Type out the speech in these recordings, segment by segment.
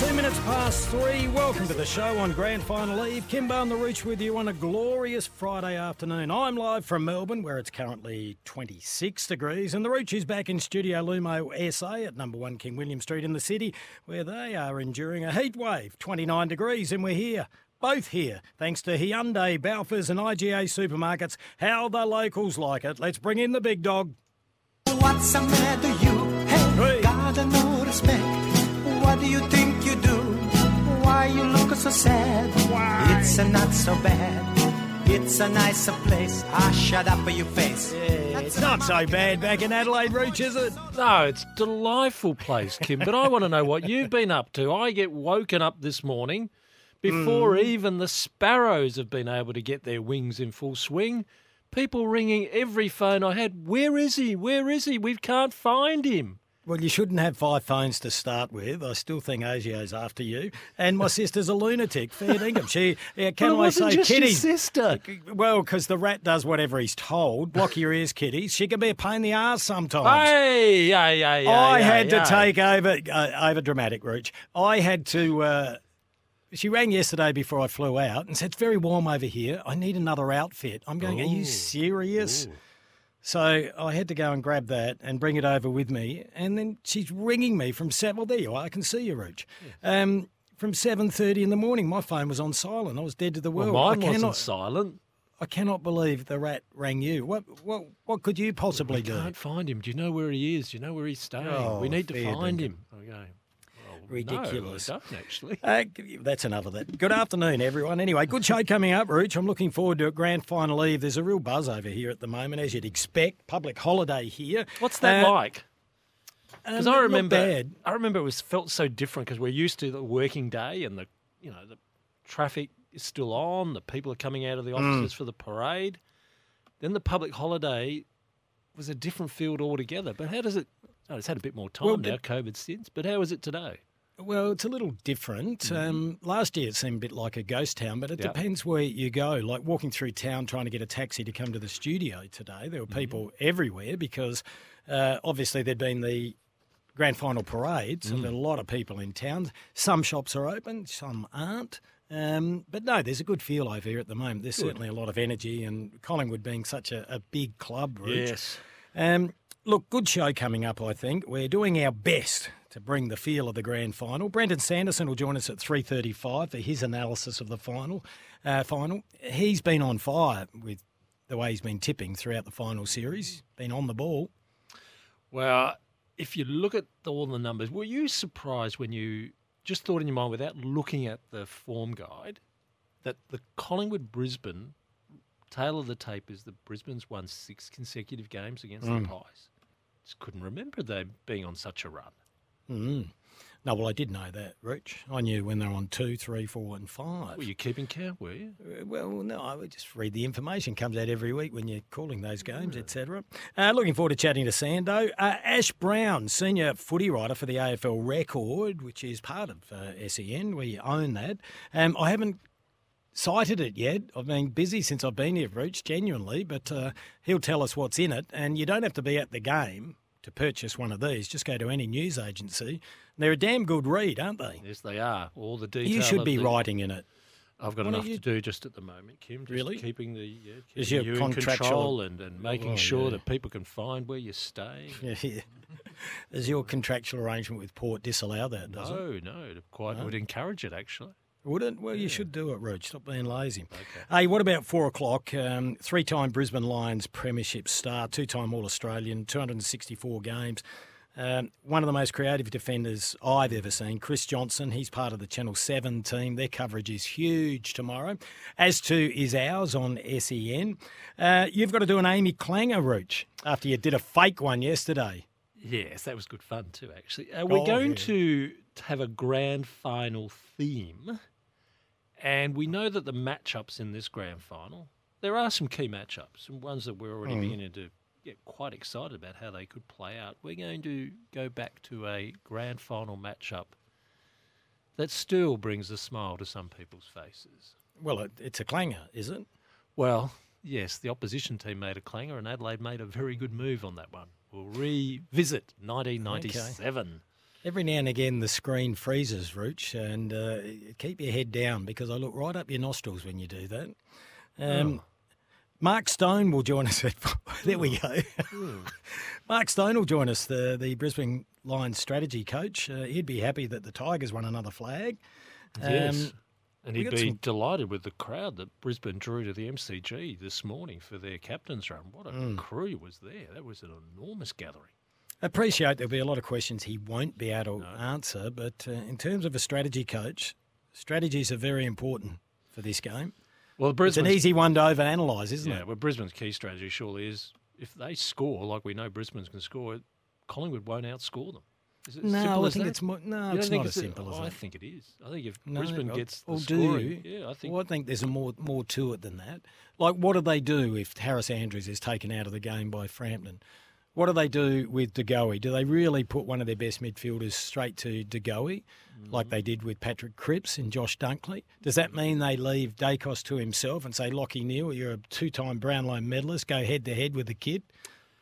Two minutes past three. Welcome to the show on Grand Final Eve. Kymbo and the Rooch with you on a glorious Friday afternoon. I'm live from Melbourne, where it's currently 26 degrees, and the Rooch is back in Studio Lumo SA at number one King William Street in the city, where they are enduring a heat wave, 29 degrees, and we're here. Both here, thanks to Hyundai, Balfours, and IGA supermarkets. How the locals like it. Let's bring in the big dog. What's the matter you? Hey, gotta no respect. What do you think? Why you look so sad? Why? It's a not so bad. It's a nicer place. Ah, shut up for your face. It's not so bad back in Adelaide, Rooch, is it? No, it's a delightful place, Kim. But I want to know what you've been up to. I get woken up this morning before even the sparrows have been able to get their wings in full swing. People ringing every phone I had. Where is he? Where is he? We can't find him. Well, you shouldn't have five phones to start with. I still think Asio's after you. And my sister's a lunatic, fair dinkum. She, yeah, can But it I wasn't say, just your sister. Well, because the rat does whatever he's told. Block your ears, kitty. She can be a pain in the arse sometimes. Hey, yeah, yeah, yeah. I had to take over, uh, over dramatic, Rooch. I had to. Uh, she rang yesterday before I flew out and said, It's very warm over here. I need another outfit. I'm going, Are you serious? So I had to go and grab that and bring it over with me. And then she's ringing me from seven. Well, there you are. I can see you, Rooch. Um, from seven thirty in the morning, my phone was on silent. I was dead to the Well, world. mine I wasn't cannot, silent. I cannot believe the rat rang you. What, what, what could you possibly do? I can't find him. Do you know where he is? Do you know where he's staying? Oh, we need to find him. Okay. Ridiculous. No, I don't actually. Uh, that's enough of that. Good afternoon, everyone. Anyway, good show coming up, Rooch. I'm looking forward to a Grand final eve. There's a real buzz over here at the moment, as you'd expect. Public holiday here. What's that Uh, like? Because um, I remember. I remember it was felt so different because we're used to the working day and the, you know, the traffic is still on. The people are coming out of the Mm. offices for the parade. Then the public holiday was a different field altogether. But how does it? Oh, it's had a bit more time Well, now, COVID since. But how is it today? Well, it's a little different. Mm-hmm. Um, last year it seemed a bit like a ghost town, but it Yep. depends where you go. Like walking through town trying to get a taxi to come to the studio today, there were Mm-hmm. people everywhere because uh, obviously there'd been the grand final parade, so Mm. there a lot of people in town. Some shops are open, some aren't. Um, but no, there's a good feel over here at the moment. There's certainly a lot of energy, and Collingwood being such a, a big club, Rooch. Yes. Um, look, good show coming up. I think we're doing our best to bring the feel of the grand final. Brenton Sanderson will join us at three thirty-five for his analysis of the final. Uh, final. He's been on fire with the way he's been tipping throughout the final series. Been on the ball. Well, if you look at all the numbers, were you surprised when you just thought in your mind without looking at the form guide that the Collingwood Brisbane tail of the tape is that Brisbane's won six consecutive games against Mm. the Pies? Just couldn't remember them being on such a run. Mm. No, well, I did know that, Rich. I knew when they're on two, three, four, and five. Were you keeping count, were you? Uh, Well, no, I would just read the information. Comes out every week when you're calling those games, etc. Uh, looking forward to chatting to Sando. Uh, Ash Browne, senior footy writer for the AFL Record, which is part of uh, SEN. We own that. Um, I haven't cited it yet. I've been busy since I've been here, Rooch, genuinely, but uh, he'll tell us what's in it. And you don't have to be at the game to purchase one of these. Just go to any news agency. They're a damn good read, aren't they? Yes, they are. All the detail. You should be the- writing in it. I've got don't enough you- to do just at the moment, Kim. Just Really? keeping the yeah, Is your you contractual- control and, and making Oh, sure yeah. that people can find where you're staying. Yeah, yeah. Does your contractual arrangement with Port disallow that, does it? No, no, it quite would encourage it actually. Would it? Well, you should do it, Rooch. Stop being lazy. Hey, what about four o'clock? Um, three-time Brisbane Lions Premiership star, two-time All-Australian, 264 games. Um, one of the most creative defenders I've ever seen, Chris Johnson. He's part of the Channel 7 team. Their coverage is huge tomorrow, as too is ours on SEN. Uh, you've got to do an Amy Clanger Rooch after you did a fake one yesterday. Yes, that was good fun too, actually. Uh, we're Oh, going yeah. to have a grand final theme, and we know that the matchups in this grand final, there are some key matchups, and ones that we're already hmm. beginning to get quite excited about how they could play out. We're going to go back to a grand final matchup that still brings a smile to some people's faces. Well, it, it's a clanger, is it? Well, yes, the opposition team made a clanger, and Adelaide made a very good move on that one. We'll revisit 1997. Every now and again, the screen freezes, Rooch, and uh, keep your head down because I look right up your nostrils when you do that. Um, Mark Stone will join us. At, there we go. Mark Stone will join us, the, the Brisbane Lions strategy coach. Uh, he'd be happy that the Tigers won another flag. Yes. Um, and he'd be some- delighted with the crowd that Brisbane drew to the MCG this morning for their captain's run. What a Mm. crew was there. That was an enormous gathering. Appreciate there'll be a lot of questions he won't be able to answer, but uh, in terms of a strategy coach, strategies are very important for this game. Well, It's Brisbane's, an easy one to overanalyse, isn't yeah, it? well, Brisbane's key strategy surely is if they score like we know Brisbane's can score, Collingwood won't outscore them. Is it No, I as think that? it's more, no, it's not as simple as that. I think it is. I think if No, Brisbane well- gets the well, scoring, do you? yeah, I think Well, I think there's a more more to it than that. Like, what do they do if Harris Andrews is taken out of the game by Frampton? What do they do with DeGoey? Do they really put one of their best midfielders straight to DeGoey, like they mm. did with Patrick Cripps and Josh Dunkley? Does that mean they leave Daicos to himself and say, Lachie Neale, you're a two-time Brownlow medalist, go head-to-head with the kid?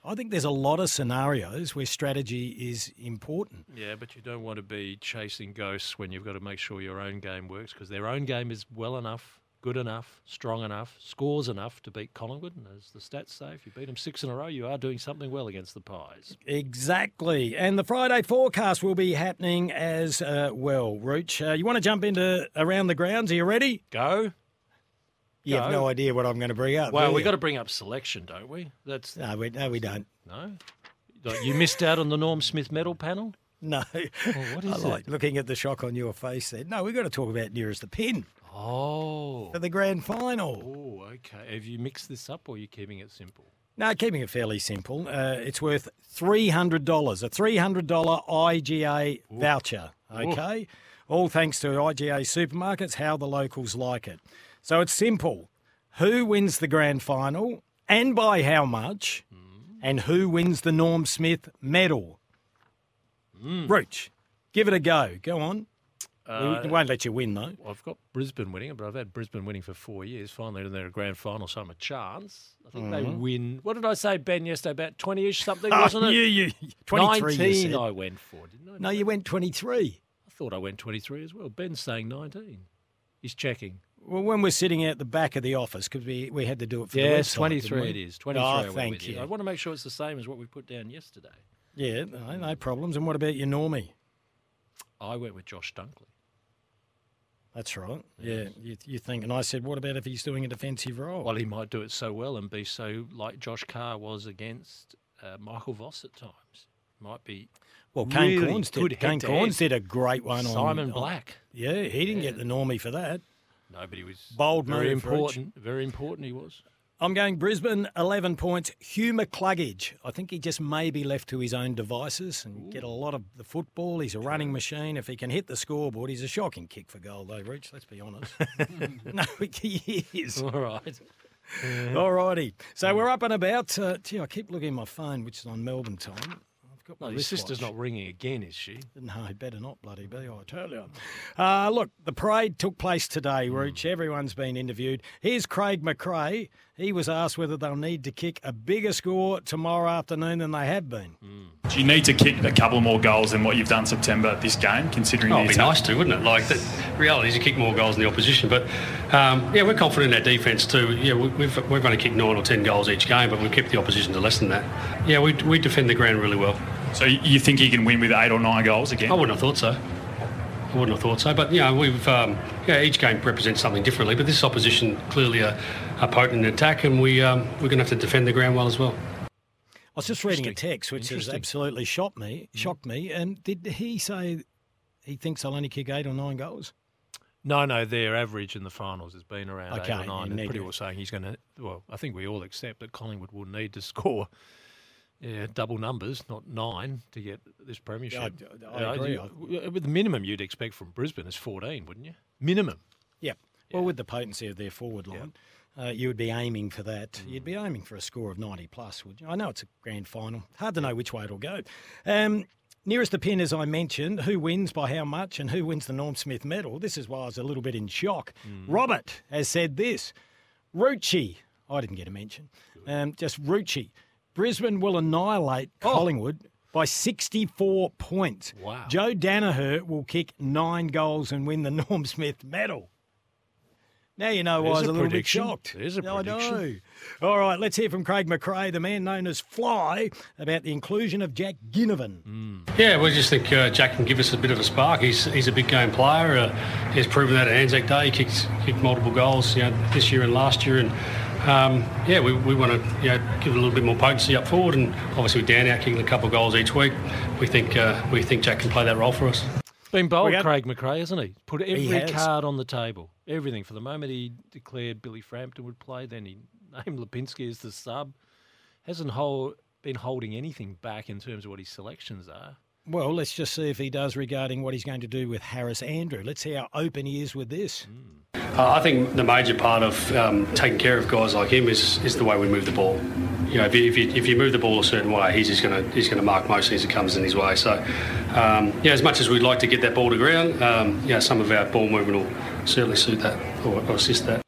I think there's a lot of scenarios where strategy is important. Yeah, but you don't want to be chasing ghosts when you've got to make sure your own game works because their own game is well enough, good enough, strong enough, scores enough to beat Collingwood. And as the stats say, if you beat them six in a row, you are doing something well against the Pies. Exactly. And the Friday forecast will be happening as uh, well. Rooch, uh, you want to jump into around the grounds? Are you ready? Go. You have no idea what I'm going to bring up. Well, we've got to bring up selection, don't we? That's No, we, no, we don't. no. You missed out on the Norm Smith medal panel. No. what I is like it? looking at the shock on your face there. No, we've got to talk about nearest the pin Oh. for the grand final. Oh, okay. Have you mixed this up or are you keeping it simple? No, keeping it fairly simple. Uh, it's worth $300, a $300 IGA voucher. Okay? All thanks to IGA supermarkets, how the locals like it. So it's simple. Who wins the grand final and by how much? And who wins the Norm Smith medal? Rooch, give it a go. Go on. Uh, we won't let you win, though. I've got Brisbane winning, but I've had Brisbane winning for four years. Finally, they're a grand final, so I'm a chance. I think they win. What did I say, Ben, yesterday? About 20 ish something, wasn't Mm-hmm. Oh, it? you, you, 23 19 said. I went for, didn't I? No, you went 23. I thought I went 23 as well. Ben's saying 19. He's checking. Well, when we're sitting out the back of the office, because we, we had to do it for the Yes, website, 23 didn't it is. 23 Oh, thank you. I want to make sure it's the same as what we put down yesterday. Yeah, no, no problems. And what about your Normie? I went with Josh Dunkley. That's right. Yeah, you, you think. And I said, what about if he's doing a defensive role? Well, he might do it so well and be so like Josh Carr was against uh, Michael Voss at times. Might be Well, Kane really Cornes did. Kane. Cornes did a great one on Simon on- Black. yeah, he didn't get the Normie for that. No, but he was Bold very important. Very important he was. I'm going Brisbane, 11 points. Hugh McCluggage. I think he just may be left to his own devices and get a lot of the football. He's a running machine. If he can hit the scoreboard, he's a shocking kick for goal, though, Rich. Let's be honest. no, he is. All right. All righty. So we're up and about. Uh, gee, I keep looking at my phone, which is on Melbourne time. I've got my No, your sister's wristwatch. not ringing again, is she? No, better not, bloody be, I tell you. Uh, look, the parade took place today, Hmm. Rooch. Everyone's been interviewed. Here's Craig McRae. He was asked whether they'll need to kick a bigger score tomorrow afternoon than they have been. Do you need to kick a couple more goals than what you've done September this game, considering Oh, it'd be attack? nice to, wouldn't it? Like, the reality is you kick more goals than the opposition. But, um, yeah, we're confident in our defence too. Yeah, we, we've, we've only kicked nine or ten goals each game, but we've kept the opposition to less than that. Yeah, we, we defend the ground really well. So you think you can win with eight or nine goals again? I wouldn't have thought so. I wouldn't have thought so. But you know, we've um, yeah, each game represents something differently. But this opposition clearly are, are potent in attack, and we um, we're going to have to defend the ground well as well. I was just reading a text which has absolutely shocked me. Shocked me. And did he say he thinks they'll only kick eight or nine goals? No, no, their average in the finals has been around Okay, eight or nine. and pretty well saying he's going to. Well, I think we all accept that Collingwood will need to score. Yeah, double numbers, not nine, to get this premiership. I- I Uh, agree. you- with the minimum you'd expect from Brisbane is fourteen, wouldn't you? Minimum. Yep. Well, with the potency of their forward line, uh, you would be aiming for that. You'd be aiming for a score of 90 plus, would you? I know it's a grand final. Hard to know which way it'll go. Um, nearest the pin, as I mentioned, who wins by how much and who wins the Norm Smith medal. This is why I was a little bit in shock. Robert has said this Rucci, I didn't get a mention, um, just Rucci. Brisbane will annihilate Collingwood by 64 points. Wow. Joe Daniher will kick nine goals and win the Norm Smith medal. Now you know why I was a a little bit shocked. There's a I prediction. I know. All right, let's hear from Craig McRae, the man known as Fly, about the inclusion of Jack Ginnivan. Yeah, we just think uh, Jack can give us a bit of a spark. He's he's a big game player. Uh, he's proven that at Anzac Day. He kicked kicked multiple goals, you know, this year and last year. And um, yeah, we, we want to you know give it a little bit more potency up forward. And obviously with Dan out kicking a couple of goals each week, we think uh, we think Jack can play that role for us. Been bold, Craig McRae, hasn't he? Put every has. card on the table. Everything. For the moment he declared Billy Frampton would play, then he named Lipinski as the sub. Hasn't hold, been holding anything back in terms of what his selections are. Well, let's just see if he does regarding what he's going to do with Harris Andrew. Let's see how open he is with this. Uh, I think the major part of um, taking care of guys like him is, is the way we move the ball. You know, if you, if you, if you move the ball a certain way, he's just going to he's going to mark most things that comes in his way. So, um, yeah, as much as we'd like to get that ball to ground, um, yeah, some of our ball movement will certainly suit that or, or assist that.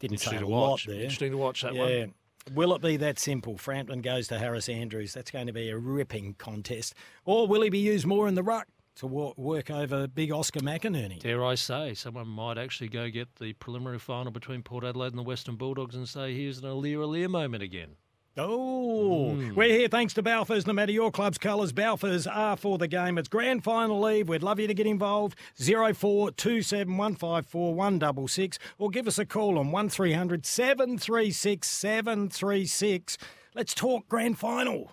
Didn't say Interesting a to lot watch. there. Interesting to watch that yeah. one. Will it be that simple? Frampton goes to Harris Andrews. That's going to be a ripping contest. Or will he be used more in the ruck to work over big Oscar McInerney? Dare I say, someone might actually go get the preliminary final between Port Adelaide and the Western Bulldogs and say, here's an Aliir Aliir moment again. Oh, hmm. we're here thanks to Balfours. No matter your club's colours, Balfours are for the game. It's grand final leave. We'd love you to get involved. Zero four two seven one five four one double six, or give us a call on one 736 736. Let's talk grand final.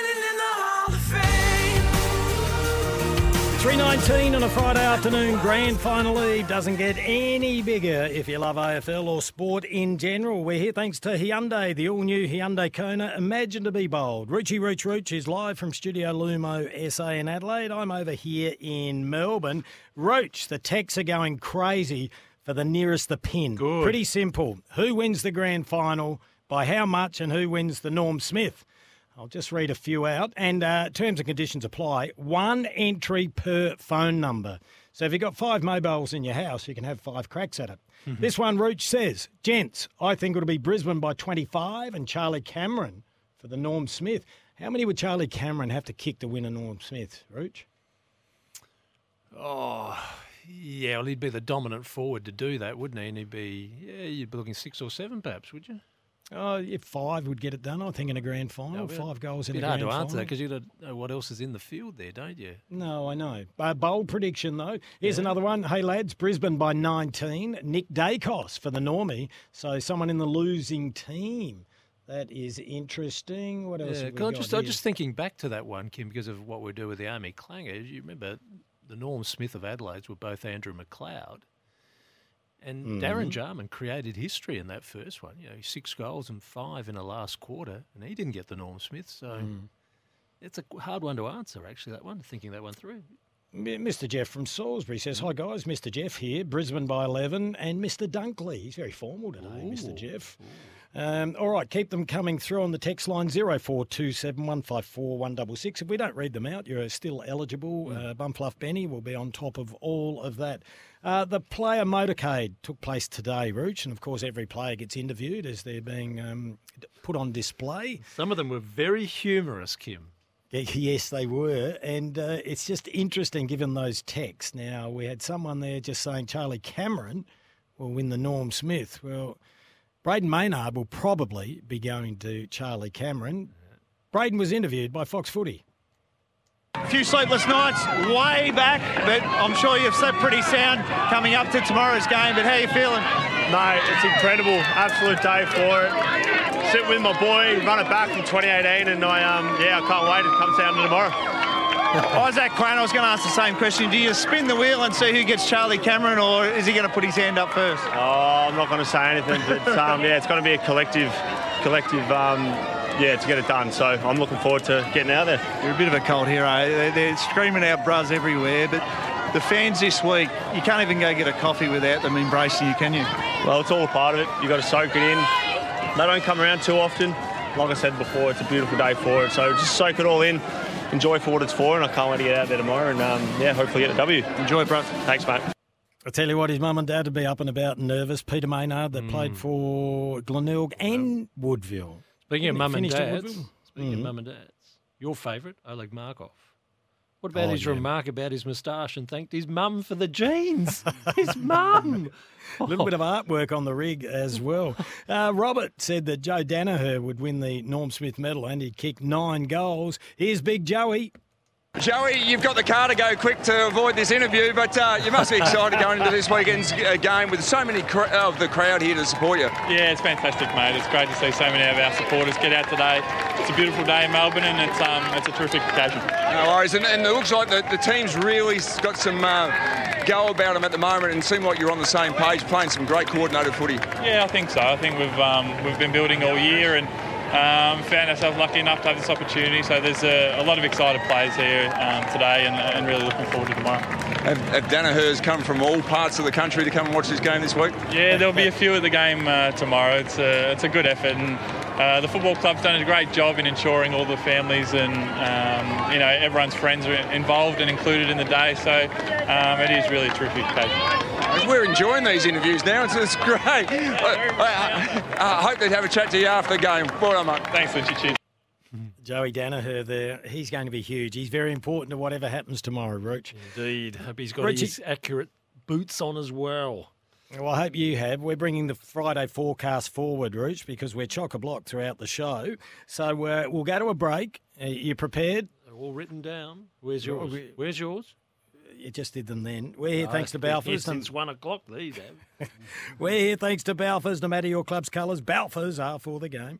319 on a Friday afternoon, grand final eve doesn't get any bigger if you love AFL or sport in general. We're here thanks to Hyundai, the all new Hyundai Kona. Imagine to be bold. Ruchy Rooch Rooch is live from Studio Lumo SA in Adelaide. I'm over here in Melbourne. Rooch, the texts are going crazy for the nearest the pin. Good. Pretty simple. Who wins the grand final, by how much, and who wins the Norm Smith? I'll just read a few out, and uh, terms and conditions apply. One entry per phone number. So if you've got five mobiles in your house, you can have five cracks at it. This one, Rooch says, Gents, I think it'll be Brisbane by 25 and Charlie Cameron for the Norm Smith. How many would Charlie Cameron have to kick to win a Norm Smith, Rooch? Oh, yeah, well, he'd be the dominant forward to do that, wouldn't he? And he'd be, yeah, you'd be looking six or seven perhaps, would you? Oh, if five would get it done, I think, in a grand final. Yeah, five goals in a Bit a hard grand to final. answer that because you don't know what else is in the field there, don't you? No, I know. Uh, bold prediction, though. Here's another one. Hey, lads, Brisbane by 19. Nick Daicos for the Normie. So someone in the losing team. That is interesting. What else? Yeah, have we 'cause I'm got just, I'm just thinking back to that one, Kim, because of what we do with the Army Clangers. You remember the Norm Smith of Adelaide's were both Andrew McLeod. And Mm-hmm. Darren Jarman created history in that first one. You know, six goals and five in the last quarter, and he didn't get the Norm Smith. So Mm. it's a hard one to answer, actually, that one, thinking that one through. Mr. Jeff from Salisbury says, Hi guys, Mr. Jeff here, Brisbane by 11, and Mr. Dunkley. He's very formal today, Mr. Jeff. Um, all right, keep them coming through on the text line 0427154166. If we don't read them out, you're still eligible. Uh, Bumfluff Benny will be on top of all of that. Uh, the player motorcade took place today, Rooch, and of course, every player gets interviewed as they're being um, put on display. Some of them were very humorous, Kim. Yes, they were. And uh, it's just interesting given those texts. Now, we had someone there just saying Charlie Cameron will win the Norm Smith. Well, Brayden Maynard will probably be going to Charlie Cameron. Brayden was interviewed by Fox Footy. A few sleepless nights way back, but I'm sure you've slept pretty sound coming up to tomorrow's game. But how are you feeling? No, it's incredible. Absolute day for it. Sit with my boy, run it back from 2018, and I um yeah, I can't wait. It comes down to tomorrow. Isaac Quaynor, I was going to ask the same question. Do you spin the wheel and see who gets Charlie Cameron, or is he going to put his hand up first? Oh, I'm not going to say anything, but um, yeah, it's going to be a collective, collective, um, yeah, to get it done. So I'm looking forward to getting out there. You're a bit of a cult hero. They're, they're screaming out bras everywhere, but the fans this week, you can't even go get a coffee without them embracing you, can you? Well, it's all a part of it. You've got to soak it in. They don't come around too often. Like I said before, it's a beautiful day for it. So just soak it all in, enjoy for what it's for, and I can't wait to get out there tomorrow and um, yeah, hopefully get a W. Enjoy, bro. Thanks, mate. I tell you what, his mum and dad would be up and about and nervous. Peter Maynard, that Mm. played for Glenelg and Woodville. Speaking of mum and dads, Woodville? speaking Mhm. of mum and dads, your favourite, Oleg Markov. What about Oh, his yeah. remark about his moustache and thanked his mum for the jeans? his mum. A little bit of artwork on the rig as well. Uh, Robert said that Joe Daniher would win the Norm Smith medal and he'd kick nine goals. Here's Big Joey. Joey, you've got the car to go quick to avoid this interview, but uh, you must be excited going into this weekend's uh, game with so many cr- of the crowd here to support you. Yeah, it's fantastic, mate. It's great to see so many of our supporters get out today. It's a beautiful day in Melbourne, and it's um, it's a terrific occasion. No worries, and, and it looks like the, the team's really got some uh, go about them at the moment, and seem like you're on the same page, playing some great coordinated footy. Yeah, I think so. I think we've um, we've been building all year and um, found ourselves lucky enough to have this opportunity. So there's a, a lot of excited players here um, today, and, and really looking forward to tomorrow. Have, have Daniher's come from all parts of the country to come and watch this game this week? Yeah, there'll be a few at the game uh, tomorrow. It's a, it's a good effort, and uh, the football club's done a great job in ensuring all the families and um, you know everyone's friends are involved and included in the day. So um, it is really a terrific occasion. We're enjoying these interviews now. It's, it's great. I, I, I hope they'd have a chat to you after the game. Well done, mate. Thanks, Lynchy. Cheers. Joey Daniher there. He's going to be huge. He's very important to whatever happens tomorrow, Rooch. Indeed. Hope he's got Richie- his accurate boots on as well. Well, I hope you have. We're bringing the Friday forecast forward, Rooch, because we're chock a block throughout the show. So uh, we'll go to a break. Uh, you prepared? They're all written down. Where's yours? Where's yours? You just did them then. We're here No, thanks to Balfour's. Since one o'clock, these have. We're here thanks to Balfour's. No matter your club's colours, Balfour's are for the game.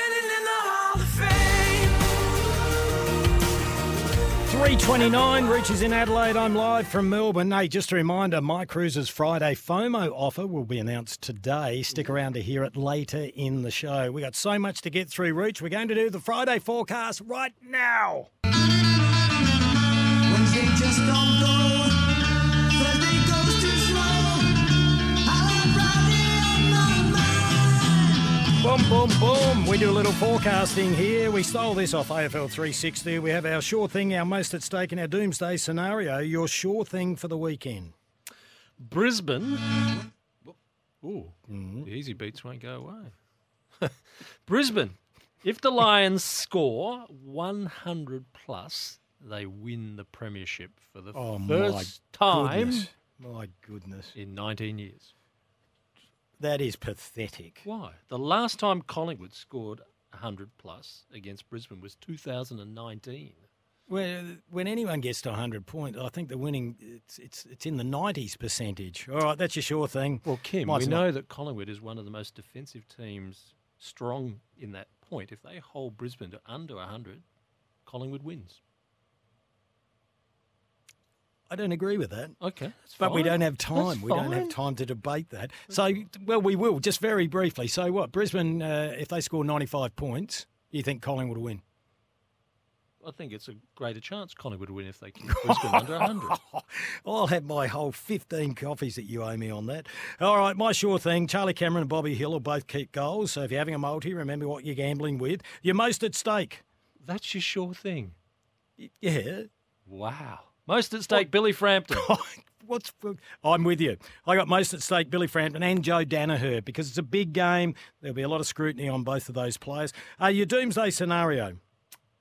329 reaches in Adelaide. I'm live from Melbourne. Hey, just a reminder My Cruises Friday FOMO offer will be announced today. Stick around to hear it later in the show. We got so much to get through, Reach. We're going to do the Friday forecast right now. Boom, boom, boom. We do a little forecasting here. We stole this off AFL 360. We have our sure thing, our most at stake, and our doomsday scenario. Your sure thing for the weekend. Brisbane. Ooh, Mm-hmm. the easy beats won't go away. Brisbane. If the Lions score 100 plus, they win the premiership for the Oh, my first time goodness. My goodness. in 19 years. That is pathetic. Why? The last time Collingwood scored 100 plus against Brisbane was 2019. When, when anyone gets to 100 points, I think the winning, it's, it's, it's in the 90s percentage. All right, that's your sure thing. Well, Kim, Might we not- know that Collingwood is one of the most defensive teams, strong in that point. If they hold Brisbane to under 100, Collingwood wins. I don't agree with that. Okay, But we don't have time. That's We don't have time to debate that. So, well, we will, just very briefly. So, what? Brisbane, uh, if they score 95 points, you think Collingwood will win? I think it's a greater chance Collingwood will win if they keep Brisbane under 100. I'll have my whole 15 coffees that you owe me on that. All right, my sure thing. Charlie Cameron and Bobby Hill will both keep goals. So if you're having a multi, remember what you're gambling with. You're most at stake. That's your sure thing. Yeah. Wow. Most at stake, Billy Frampton. What's I'm with you. I got most at stake, Billy Frampton and Joe Daniher, because it's a big game. There'll be a lot of scrutiny on both of those players. Uh, your doomsday scenario.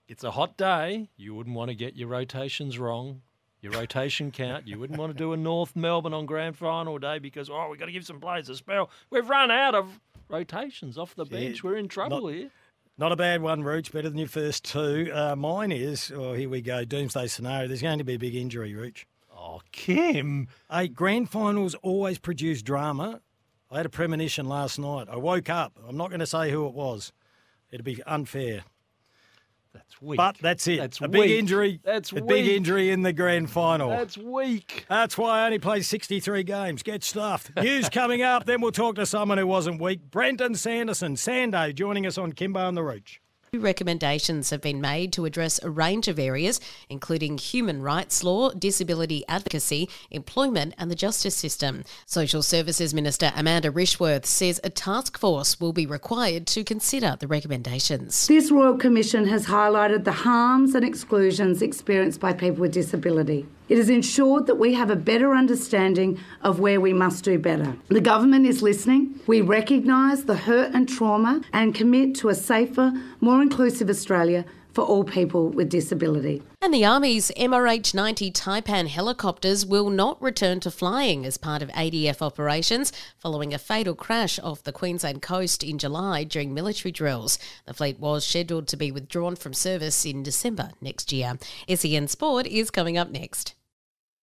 It's a hot day. You wouldn't want to get your rotations wrong, your rotation count. You wouldn't want to do a North Melbourne on grand final day because, oh, we've got to give some players a spell. We've run out of rotations off the bench. Yeah, We're in trouble not- here. Not a bad one, Rooch. Better than your first two. Uh, mine is, oh, here we go, doomsday scenario. There's going to be a big injury, Rooch. Oh, Kim. Hey, grand finals always produce drama. I had a premonition last night. I woke up. I'm not going to say who it was. It'd be unfair. That's weak. But that's it. That's a big injury. That's a big injury in the grand final. That's weak. That's why I only played 63 games. Get stuffed. News coming up. Then we'll talk to someone who wasn't weak. Brenton Sanderson, Sando, joining us on Kymbo and the Rooch. Recommendations have been made to address a range of areas, including human rights law, disability advocacy, employment, and the justice system. Social Services Minister Amanda Rishworth says a task force will be required to consider the recommendations. This Royal Commission has highlighted the harms and exclusions experienced by people with disability. It has ensured that we have a better understanding of where we must do better. The government is listening. We recognise the hurt and trauma and commit to a safer, more inclusive Australia for all people with disability. And the Army's MRH 90 Taipan helicopters will not return to flying as part of ADF operations following a fatal crash off the Queensland coast in July during military drills. The fleet was scheduled to be withdrawn from service in December next year. SEN Sport is coming up next.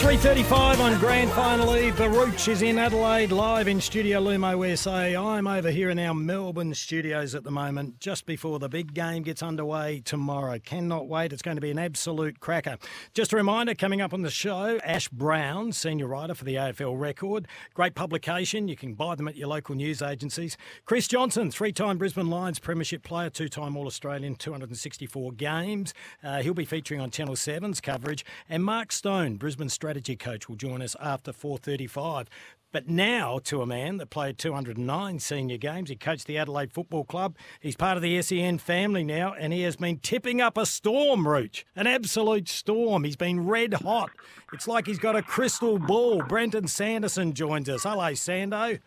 3.35 on Grand Final Eve. Rooch is in Adelaide, live in Studio Lumo USA. I'm over here in our Melbourne studios at the moment, just before the big game gets underway tomorrow. Cannot wait. It's going to be an absolute cracker. Just a reminder, coming up on the show, Ash Browne, senior writer for the AFL Record. Great publication. You can buy them at your local news agencies. Chris Johnson, three-time Brisbane Lions premiership player, two-time All-Australian, 264 games. Uh, he'll be featuring on Channel 7's coverage. And Mark Stone, Brisbane strategy coach, will join us after 4.35. But now to a man that played 209 senior games. He coached the Adelaide Football Club. He's part of the SEN family now, and he has been tipping up a storm, Rooch. An absolute storm. He's been red hot. It's like he's got a crystal ball. Brenton Sanderson joins us. Hello, Sando.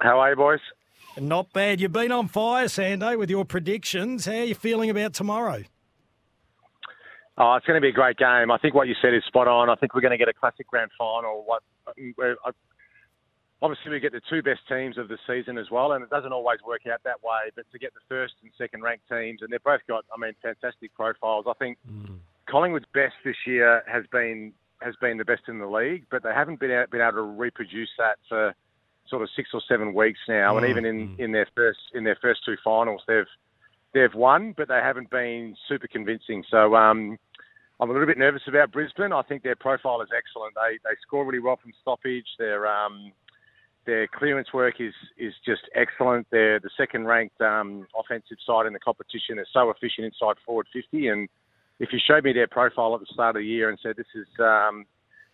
How are you, boys? Not bad. You've been on fire, Sando, with your predictions. How are you feeling about tomorrow? Oh, it's going to be a great game. I think what you said is spot on. I think we're going to get a classic grand final. What, I- obviously, we get the two best teams of the season as well, and it doesn't always work out that way. But to get the first and second ranked teams, and they've both got, I mean, fantastic profiles. I think Collingwood's best this year has been has been the best in the league, but they haven't been been able to reproduce that for sort of six or seven weeks now. And Mm, even in, in their first in their first two finals, they've they've won, but they haven't been super convincing. So um, I'm a little bit nervous about Brisbane. I think their profile is excellent. They they score really well from stoppage. Their um, their clearance work is is just excellent. They're the second ranked um, offensive side in the competition. They're so efficient inside forward 50. And if you showed me their profile at the start of the year and said this is um,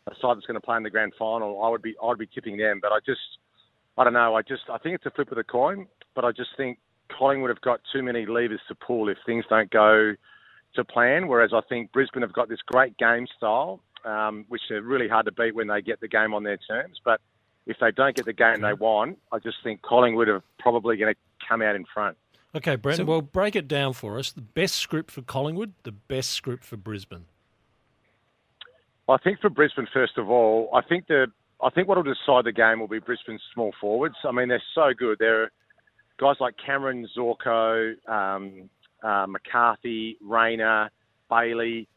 a side that's going to play in the grand final, I would be I'd be tipping them. But I just I don't know. I just I think it's a flip of the coin. But I just think Collingwood have got too many levers to pull if things don't go to plan. Whereas I think Brisbane have got this great game style, um, which are really hard to beat when they get the game on their terms. But if they don't get the game they want, I just think Collingwood are probably going to come out in front. Okay, Brenton, So- well, break it down for us. The best script for Collingwood, the best script for Brisbane. I think for Brisbane, first of all, I think the I think what will decide the game will be Brisbane's small forwards. I mean, they're so good. They're guys like Cameron Zorko, um, uh, McCarthy, Rayner, Bailey.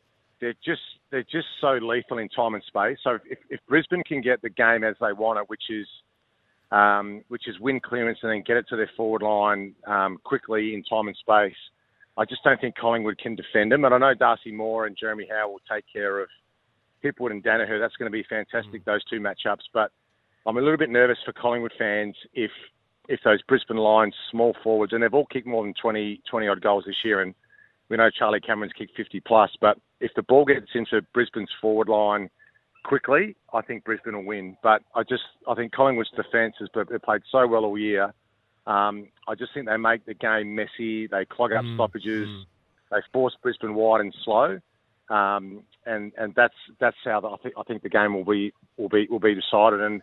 They're just they're just so lethal in time and space. So if, if Brisbane can get the game as they want it, which is um, which is win clearance and then get it to their forward line um, quickly in time and space, I just don't think Collingwood can defend them. And I know Darcy Moore and Jeremy Howe will take care of Hipwood and Daniher. That's going to be fantastic, those two matchups. But I'm a little bit nervous for Collingwood fans if if those Brisbane Lions small forwards, and they've all kicked more than 20, 20 odd goals this year, and we know Charlie Cameron's kicked 50 plus, but if the ball gets into Brisbane's forward line quickly, I think Brisbane will win. But I just, I think Collingwood's defence has played so well all year. Um, I just think they make the game messy. They clog up Mm, stoppages. They force Brisbane wide and slow. Um, and and that's that's how the, I think I think the game will be will be will be decided. And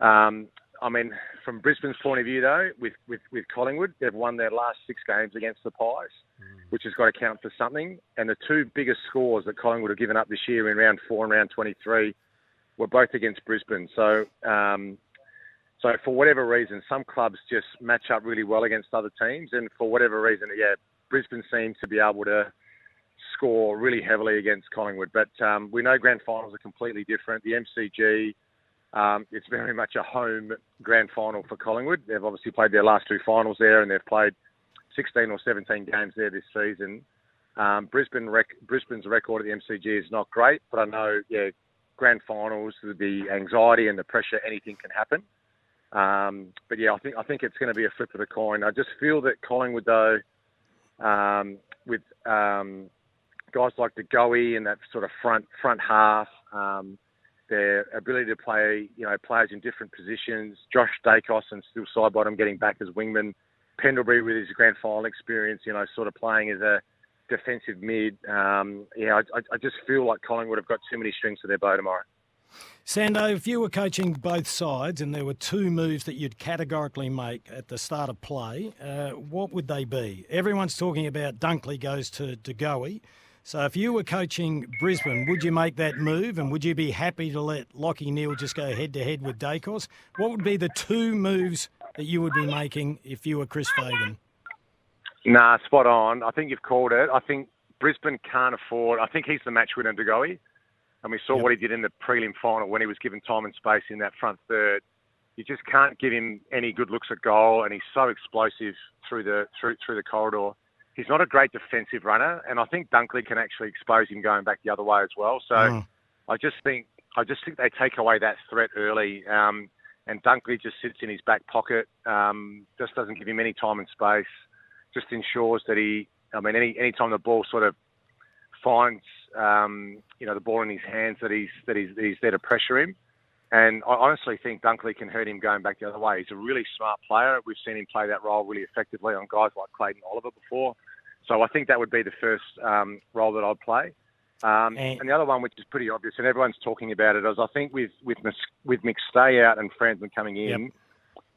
um, I mean, from Brisbane's point of view, though, with, with, with Collingwood, they've won their last six games against the Pies, which has got to count for something. And the two biggest scores that Collingwood have given up this year in round four and round 23 were both against Brisbane. So, um, so for whatever reason, some clubs just match up really well against other teams, and for whatever reason, yeah, Brisbane seems to be able to score really heavily against Collingwood. But um, we know grand finals are completely different. The MCG, um, it's very much a home grand final for Collingwood. They've obviously played their last two finals there, and they've played 16 or 17 games there this season. Um, Brisbane rec- Brisbane's record at the MCG is not great, but I know, yeah, grand finals, the anxiety and the pressure, anything can happen. Um, but yeah, I think I think it's going to be a flip of the coin. I just feel that Collingwood, though, um, with um, guys like De Goey and that sort of front front half, um, their ability to play, you know, players in different positions. Josh Daicos and still side bottom getting back as wingman. Pendlebury with his grand final experience, you know, sort of playing as a defensive mid. Um, yeah, I, I just feel like Collingwood have got too many strings to their bow tomorrow. Sando, if you were coaching both sides and there were two moves that you'd categorically make at the start of play, uh, what would they be? Everyone's talking about Dunkley goes to DeGoey. So if you were coaching Brisbane, would you make that move and would you be happy to let Lachie Neale just go head to head with Daicos? What would be the two moves that you would be making if you were Chris Fagan? Nah, spot on. I think you've called it. I think Brisbane can't afford. I think he's the match winner, DeGoey. And we saw what he did in the prelim final when he was given time and space in that front third. You just can't give him any good looks at goal, and he's so explosive through the through through the corridor. He's not a great defensive runner, and I think Dunkley can actually expose him going back the other way as well. So Mm. I just think I just think they take away that threat early, um, and Dunkley just sits in his back pocket, um, just doesn't give him any time and space, just ensures that he. I mean, any any time the ball sort of finds um, you know the ball in his hands, that he's that he's, he's there to pressure him. And I honestly think Dunkley can hurt him going back the other way. He's a really smart player. We've seen him play that role really effectively on guys like Clayton Oliver before. So I think that would be the first um, role that I'd play. Um, and, the other one, which is pretty obvious, and everyone's talking about it, is I think with with with McStay out and Frampton coming in,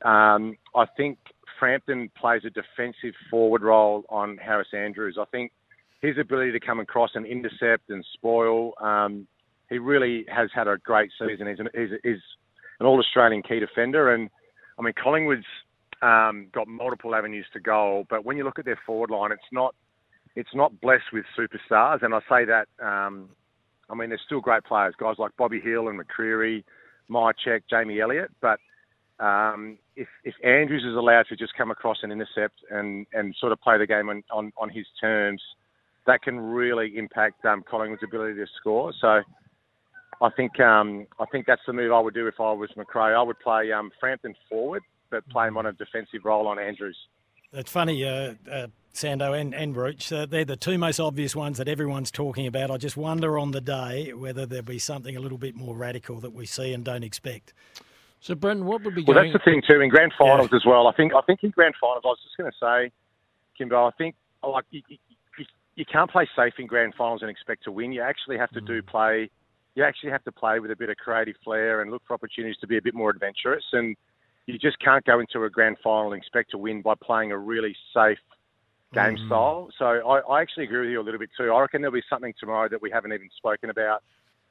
um, I think Frampton plays a defensive forward role on Harris Andrews. I think his ability to come across and intercept and spoil, um, he really has had a great season. He's an, he's, he's an All Australian key defender, and I mean Collingwood's um, got multiple avenues to goal, but when you look at their forward line, it's not it's not blessed with superstars, and I say that. Um, I mean, there's still great players, guys like Bobby Hill and McCreery, Mihocek, Jamie Elliott, but um, if, if Andrews is allowed to just come across and intercept and, and sort of play the game on, on, on his terms, that can really impact um, Collingwood's ability to score. So I think um, I think that's the move I would do if I was McRae. I would play um, Frampton forward, but play him on a defensive role on Andrews. It's funny, uh, uh, Sando and, and Rooch, uh, they're the two most obvious ones that everyone's talking about. I just wonder on the day whether there'll be something a little bit more radical that we see and don't expect. So, Brenton, what would be Well, going... that's the thing too. In grand finals as well, I think I think in grand finals, I was just going to say, Kymbo, I think like you, you, you can't play safe in grand finals and expect to win. You actually have to do play. You actually have to play with a bit of creative flair and look for opportunities to be a bit more adventurous. And you just can't go into a grand final and expect to win by playing a really safe game Mm. style. So I, I actually agree with you a little bit too. I reckon there'll be something tomorrow that we haven't even spoken about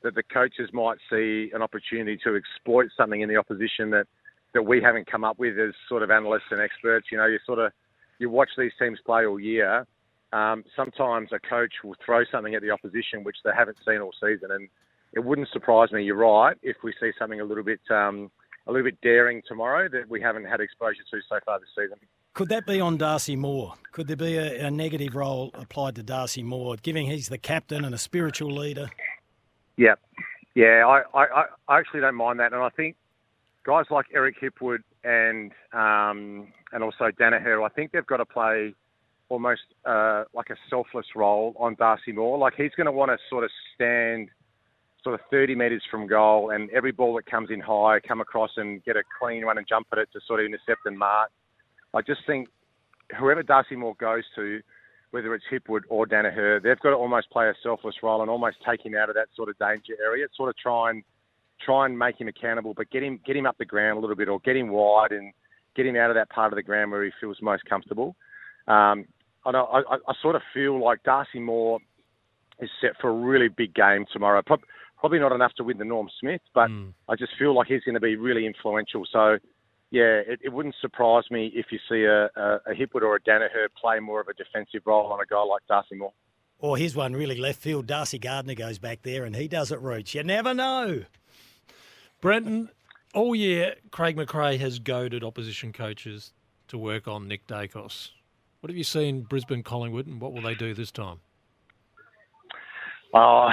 that the coaches might see an opportunity to exploit something in the opposition that, that we haven't come up with as sort of analysts and experts. You know, you sort of you watch these teams play all year. Um, sometimes a coach will throw something at the opposition which they haven't seen all season, and it wouldn't surprise me. You're right if we see something a little bit um, a little bit daring tomorrow that we haven't had exposure to so far this season. Could that be on Darcy Moore? Could there be a, a negative role applied to Darcy Moore, given he's the captain and a spiritual leader? Yeah, yeah. I, I, I actually don't mind that, and I think guys like Eric Hipwood and um, and also Daniher, I think they've got to play almost uh, like a selfless role on Darcy Moore. Like he's going to want to sort of stand sort of 30 metres from goal, and every ball that comes in high, come across and get a clean run and jump at it to sort of intercept and mark. I just think whoever Darcy Moore goes to, whether it's Hipwood or Daniher, they've got to almost play a selfless role and almost take him out of that sort of danger area. Sort of try and try and make him accountable, but get him get him up the ground a little bit, or get him wide and get him out of that part of the ground where he feels most comfortable. Um, I, know, I, I sort of feel like Darcy Moore is set for a really big game tomorrow. Probably not enough to win the Norm Smith, but mm. I just feel like he's going to be really influential. So, yeah, it, it wouldn't surprise me if you see a, a, a Hipwood or a Daniher play more of a defensive role on a guy like Darcy Moore. Or here's one really left field. Darcy Gardiner goes back there and he does it roots. You never know. Brenton, all year, Craig McRae has goaded opposition coaches to work on Nick Daicos. What have you seen Brisbane Collingwood, and what will they do this time? Uh,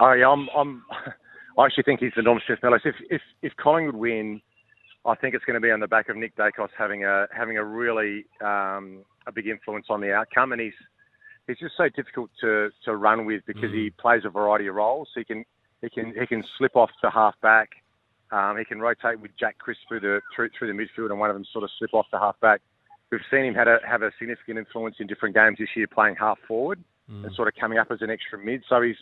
I, I'm, I'm, I actually think he's the Norm Smith. If, if, if Collingwood win, I think it's going to be on the back of Nick Daicos having a having a really um, a big influence on the outcome, and he's he's just so difficult to, to run with because mm. he plays a variety of roles. He can he can he can slip off to half back. Um, he can rotate with Jack Crisp through the through, through the midfield, and one of them sort of slip off to half back. We've seen him have a, have a significant influence in different games this year, playing half forward mm. and sort of coming up as an extra mid. So he's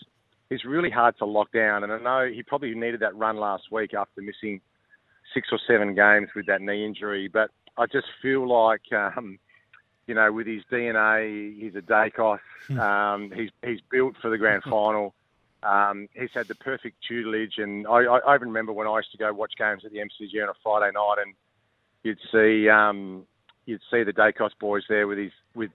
he's really hard to lock down. And I know he probably needed that run last week after missing six or seven games with that knee injury. But I just feel like, um, you know, with his DNA, he's a Daicos. Hmm. um, he's he's built for the grand final. Um, he's had the perfect tutelage, and I, I, even remember when I used to go watch games at the MCG on a Friday night, and you'd see um, you'd see the Daicos boys there with his with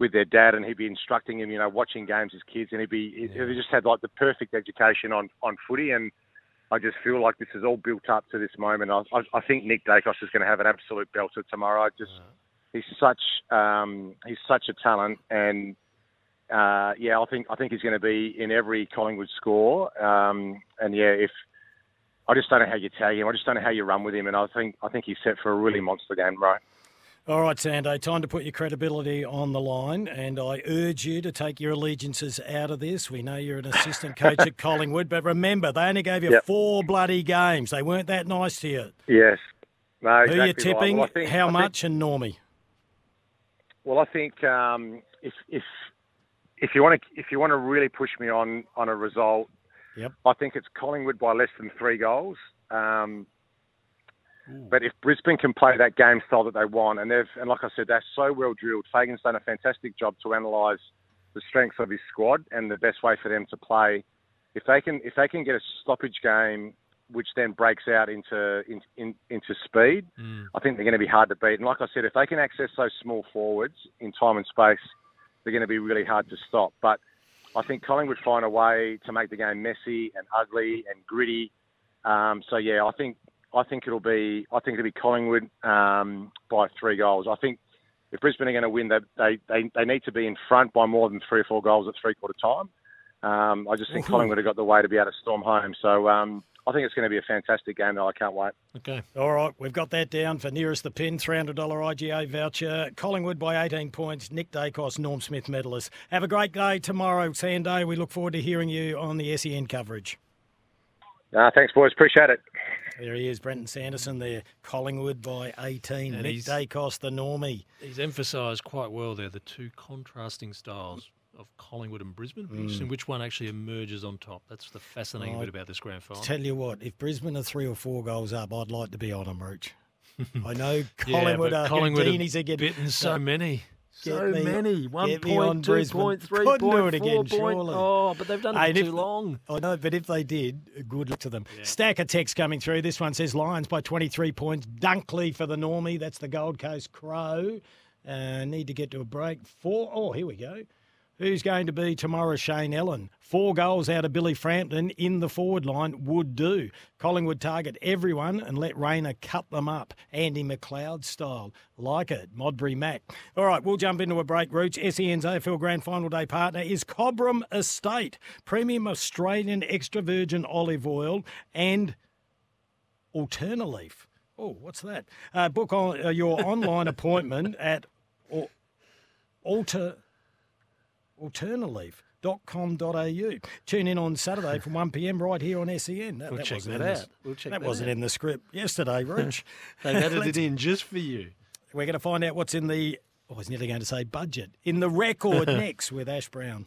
with their dad, and he'd be instructing him, you know, watching games as kids, and he'd be yeah. he just had like the perfect education on on footy, and I just feel like this is all built up to this moment. I, I, I think Nick Daicos is going to have an absolute belter tomorrow. I just yeah. he's such um, he's such a talent, and uh, yeah, I think I think he's going to be in every Collingwood score, um, and yeah, if I just don't know how you tag him, I just don't know how you run with him, and I think I think he's set for a really monster game, right? All right, Sando, time to put your credibility on the line, and I urge you to take your allegiances out of this. We know you're an assistant coach at Collingwood, but remember, they only gave you yep. four bloody games. They weren't that nice to you. Yes. No, exactly Who are you tipping? Right. Well, think, how I much think, and Normie? Well, I think um, if if if you want to if you want to really push me on on a result, yep. I think it's Collingwood by less than three goals. Um, but if Brisbane can play that game style that they want, and they've and like I said, they're so well drilled. Fagan's done a fantastic job to analyse the strengths of his squad and the best way for them to play. If they can if they can get a stoppage game, which then breaks out into in, in, into speed, mm. I think they're going to be hard to beat. And like I said, if they can access those small forwards in time and space, they're going to be really hard to stop. But I think Collingwood find a way to make the game messy and ugly and gritty. Um, so yeah, I think I think it'll be I think it'll be Collingwood um, by three goals. I think if Brisbane are going to win, they, they, they, they need to be in front by more than three or four goals at three quarter time. Um, I just think Ooh. Collingwood have got the way to be able to storm home. So um, I think it's going to be a fantastic game, though. I can't wait. Okay. All right. We've got that down for nearest the pin. $300 IGA voucher. Collingwood by 18 points. Nick Daicos, Norm Smith medalist. Have a great day tomorrow, Sando. We look forward to hearing you on the SEN coverage. Uh, thanks, boys. Appreciate it. There he is, Brenton Sanderson there. Collingwood by 18. And Nick Daicos, the normie. He's emphasised quite well there the two contrasting styles of Collingwood and Brisbane. Mm. which one actually emerges on top. That's the fascinating I, bit about this grand final. Tell you what, if Brisbane are three or four goals up, I'd like to be on them, Rooch. I know Collingwood yeah, are Collingwood Houdinis are getting bitten so many. So me, many. One point, two point, three Couldn't point, do it again, point. surely. Oh, but they've done it too if, long. I know, but if they did, good luck to them. Yeah. Stack of text coming through. This one says Lions by 23 points. Dunkley for the Normie. That's the Gold Coast Crow. Uh, need to get to a break. Four. Oh, here we go. Who's going to be tomorrow? Shane Ellen. Four goals out of Billy Frampton in the forward line would do. Collingwood target everyone and let Rayner cut them up. Andy McLeod style. Like it. Modbury Mac. All right, we'll jump into a break. Roots. SEN's AFL Grand Final Day partner is Cobram Estate. Premium Australian extra virgin olive oil and Alternaleaf Oh, what's that? Uh, book on uh, your online appointment at al- alter alternaleaf.com.au. Tune in on Saturday from 1 p.m. right here on SEN. That, We'll that check wasn't that in the- out. We'll check that that wasn't out. in the script yesterday, Rich. They've added it in just for you. We're going to find out what's in the, oh, I was nearly going to say budget, in the record next with Ash Browne.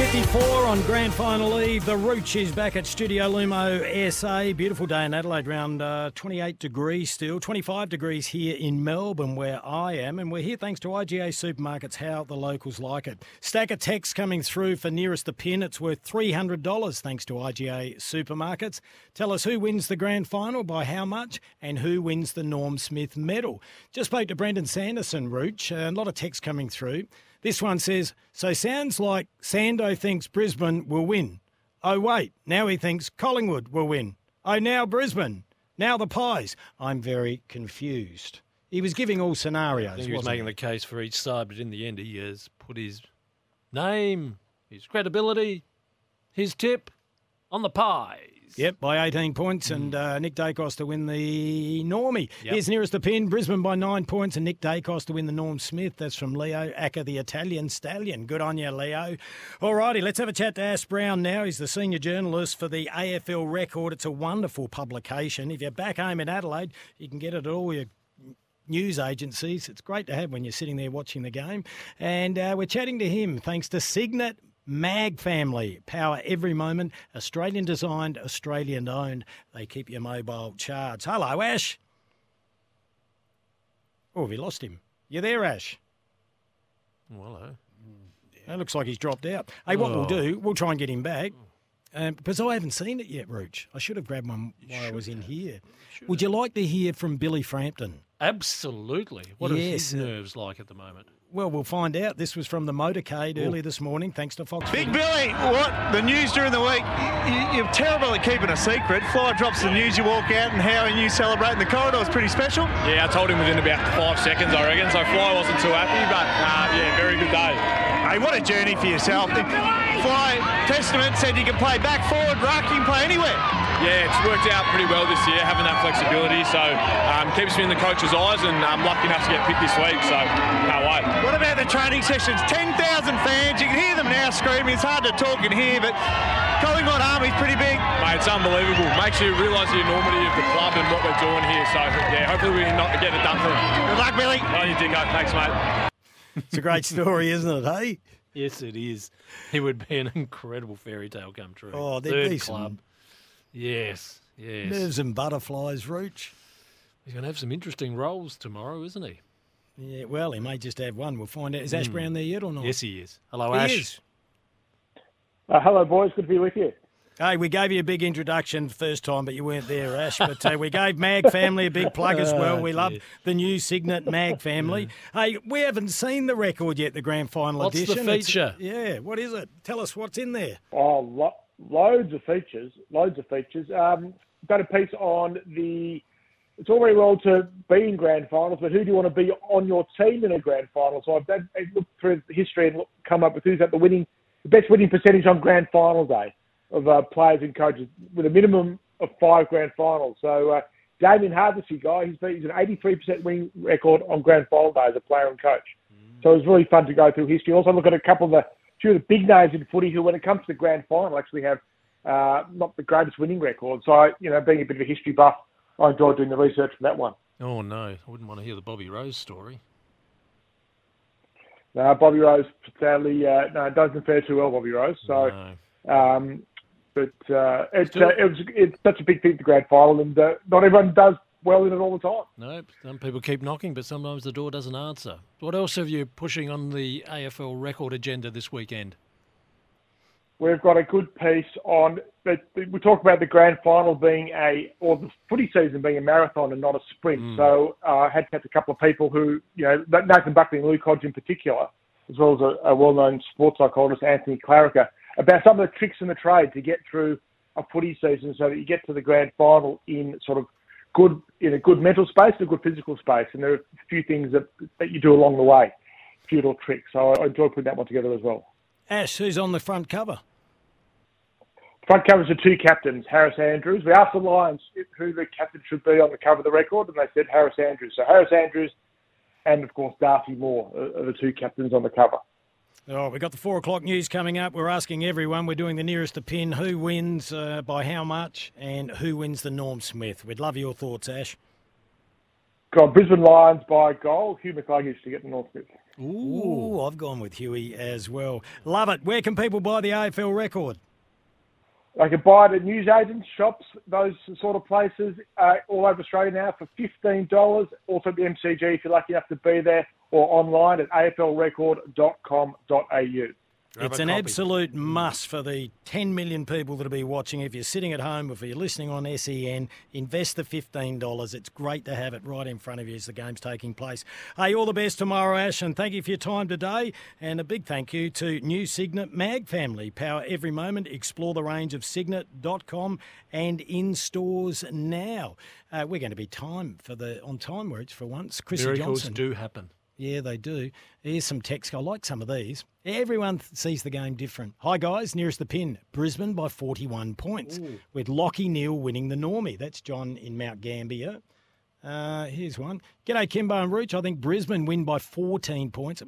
354 on grand final eve. The Rooch is back at Studio Lumo SA. Beautiful day in Adelaide, around uh, 28 degrees still, 25 degrees here in Melbourne where I am. And we're here thanks to IGA Supermarkets, how the locals like it. Stack of texts coming through for nearest the pin. It's worth $300 thanks to IGA Supermarkets. Tell us who wins the grand final, by how much, and who wins the Norm Smith medal. Just spoke to Brenton Sanderson, Rooch. A lot of texts coming through. This one says, so sounds like Sando thinks Brisbane will win. Oh, wait, now he thinks Collingwood will win. Oh, now Brisbane. Now the Pies. I'm very confused. He was giving all scenarios, he was making the case for each side, but in the end, he has put his name, his credibility, his tip on the pies. Yep, by 18 points, and uh, Nick Daicos to win the Normie. Yep. Here's nearest the pin, Brisbane by nine points, and Nick Daicos to win the Norm Smith. That's from Leo Acker, the Italian stallion. Good on you, Leo. All righty, let's have a chat to Ash Browne now. He's the senior journalist for the AFL Record. It's a wonderful publication. If you're back home in Adelaide, you can get it at all your news agencies. It's great to have when you're sitting there watching the game. And uh, we're chatting to him thanks to Signet Mag Family. Power every moment. Australian designed, Australian owned. They keep your mobile charged. Hello, Ash. Oh, have you lost him? You there, Ash? Well, hello. It looks like he's dropped out. Hey, what we'll Oh. do, we'll try and get him back. Um, because I haven't seen it yet, Rooch. I should have grabbed one while I was in here. Would you like to hear from Billy Frampton? Absolutely. What Yes, are his nerves like at the moment? Well, we'll find out. This was from the motorcade earlier this morning, thanks to Fox. Big Billy, what? The news during the week, you, you're terrible at keeping a secret. Fly drops the news, you walk out, and how are you celebrating the corridor is pretty special. Yeah, I told him within about five seconds, I reckon. So Fly wasn't too happy, but uh, yeah, very good day. Hey, what a journey for yourself. Fly Testament said you can play back, forward, ruck, you can play anywhere. Yeah, it's worked out pretty well this year, having that flexibility. So um, keeps me in the coach's eyes, and I'm lucky enough to get picked this week. So can't wait. What about the training sessions? 10,000 fans, you can hear them now screaming. It's hard to talk in here, but Collingwood Army's pretty big. Mate, it's unbelievable. Makes you realise the enormity of the club and what we're doing here. So yeah, hopefully we can not get it done for them. Good luck, Billy. On you, Dicko. Thanks, mate. It's a great story, isn't it, hey? Yes, it is. It would be an incredible fairy tale come true. Oh, there'd Third be some club. Yes, yes. Nerves and butterflies, Rooch. He's going to have some interesting roles tomorrow, isn't he? Yeah, well, he may just have one. We'll find out. Is Ash Hmm. Browne there yet or not? Yes, he is. Hello, He Ash. is. Uh, hello, boys. Good to be with you. Hey, we gave you a big introduction first time, but you weren't there, Ash. But uh, we gave Mag Family a big plug as well. Oh, We love the new Signet Mag Family. Hey, we haven't seen the record yet, the grand final What's the edition. It's- feature? yeah, what is it? Tell us what's in there. Oh, lo- loads of features. Loads of features. Um, got a piece on the. It's all very well to be in grand finals, but who do you want to be on your team in a grand final? So I've done, I've looked through history and look, come up with who's at the winning, the best winning percentage on grand final day of uh, players and coaches with a minimum of five grand finals. So uh, Damien Hardwick guy, he's, been, he's an 83% winning record on grand final day as a player and coach. So it was really fun to go through history. Also look at a couple of the few of the big names in footy who, when it comes to the grand final, actually have uh, not the greatest winning record. So I, you know, being a bit of a history buff, I enjoyed doing the research for that one. Oh, no. I wouldn't want to hear the Bobby Rose story. Uh, Bobby Rose, sadly, uh, no, doesn't fare too well, Bobby Rose. So, um, but uh, it's uh, it was it's such a big thing, the grand final, and uh, not everyone does well in it all the time. Nope. Some people keep knocking, but sometimes the door doesn't answer. What else have you pushing on the AFL record agenda this weekend? We've got a good piece on. that- We talk about the grand final being a, or the footy season being a marathon and not a sprint. So uh, I had to have a couple of people who, you know, Nathan Buckley and Luke Hodge in particular, as well as a, a well-known sports psychologist, Anthony Klarica, about some of the tricks in the trade to get through a footy season so that you get to the grand final in sort of good in a good mental space and a good physical space. And there are a few things that, that you do along the way, a few little tricks. So I enjoy putting that one together as well. Ash, who's on the front cover? Front covers are two captains, Harris Andrews. We asked the Lions who the captain should be on the cover of the record, and they said Harris Andrews. So Harris Andrews and, of course, Darcy Moore are the two captains on the cover. Oh, we've got the four o'clock news coming up. We're asking everyone, we're doing the nearest to pin, who wins uh, by how much and who wins the Norm Smith. We'd love your thoughts, Ash. Got Brisbane Lions by goal. Hugh McCluggage to get the Norm Smith. Ooh, I've gone with Huey as well. Love it. Where can people buy the AFL record? They can buy it at newsagents, shops, those sort of places uh, all over Australia now for $15. Also at the MCG if you're lucky enough to be there or online at aflrecord.com.au. it's an absolute must for the 10 million people that'll be watching. If you're sitting at home or if you're listening on SEN, invest the $15. It's great to have it right in front of you as the game's taking place. Hey, all the best tomorrow, Ash, and thank you for your time today. And a big thank you to new Signet Mag family. Power every moment. Explore the range of signet.com and in stores now. Uh, we're going to be time for the on time words for once. Chris Miracles Johnson. do happen. Yeah, they do. Here's some text. I like some of these. Everyone th- sees the game different. Hi, guys. Nearest the pin. Brisbane by 41 points, with Lachie Neale winning the Normie. That's John in Mount Gambier. Uh, here's one. G'day, Kymbo and Rooch. I think Brisbane win by 14 points.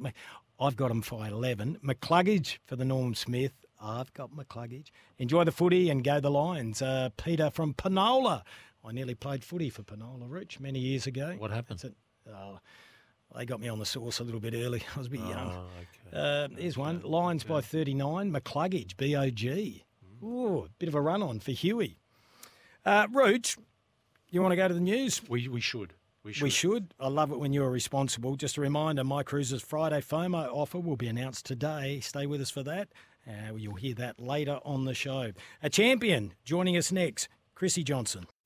I've got them by 11. McCluggage for the Norm Smith. I've got McCluggage. Enjoy the footy and go the Lions. Uh, Peter from Penola. I nearly played footy for Penola, Rich, many years ago. What happened? Oh, they got me on the sauce a little bit early. I was a bit young. Oh, Uh, here's one. Lions by 39. McCluggage, B-O-G. Ooh, bit of a run on for Huey. Uh, Rooch, you want to go to the news? We, we should. We should. We should. I love it when you're responsible. Just a reminder, My Cruises Friday FOMO offer will be announced today. Stay with us for that. Uh, you'll hear that later on the show. A champion joining us next, Chrissy Johnson.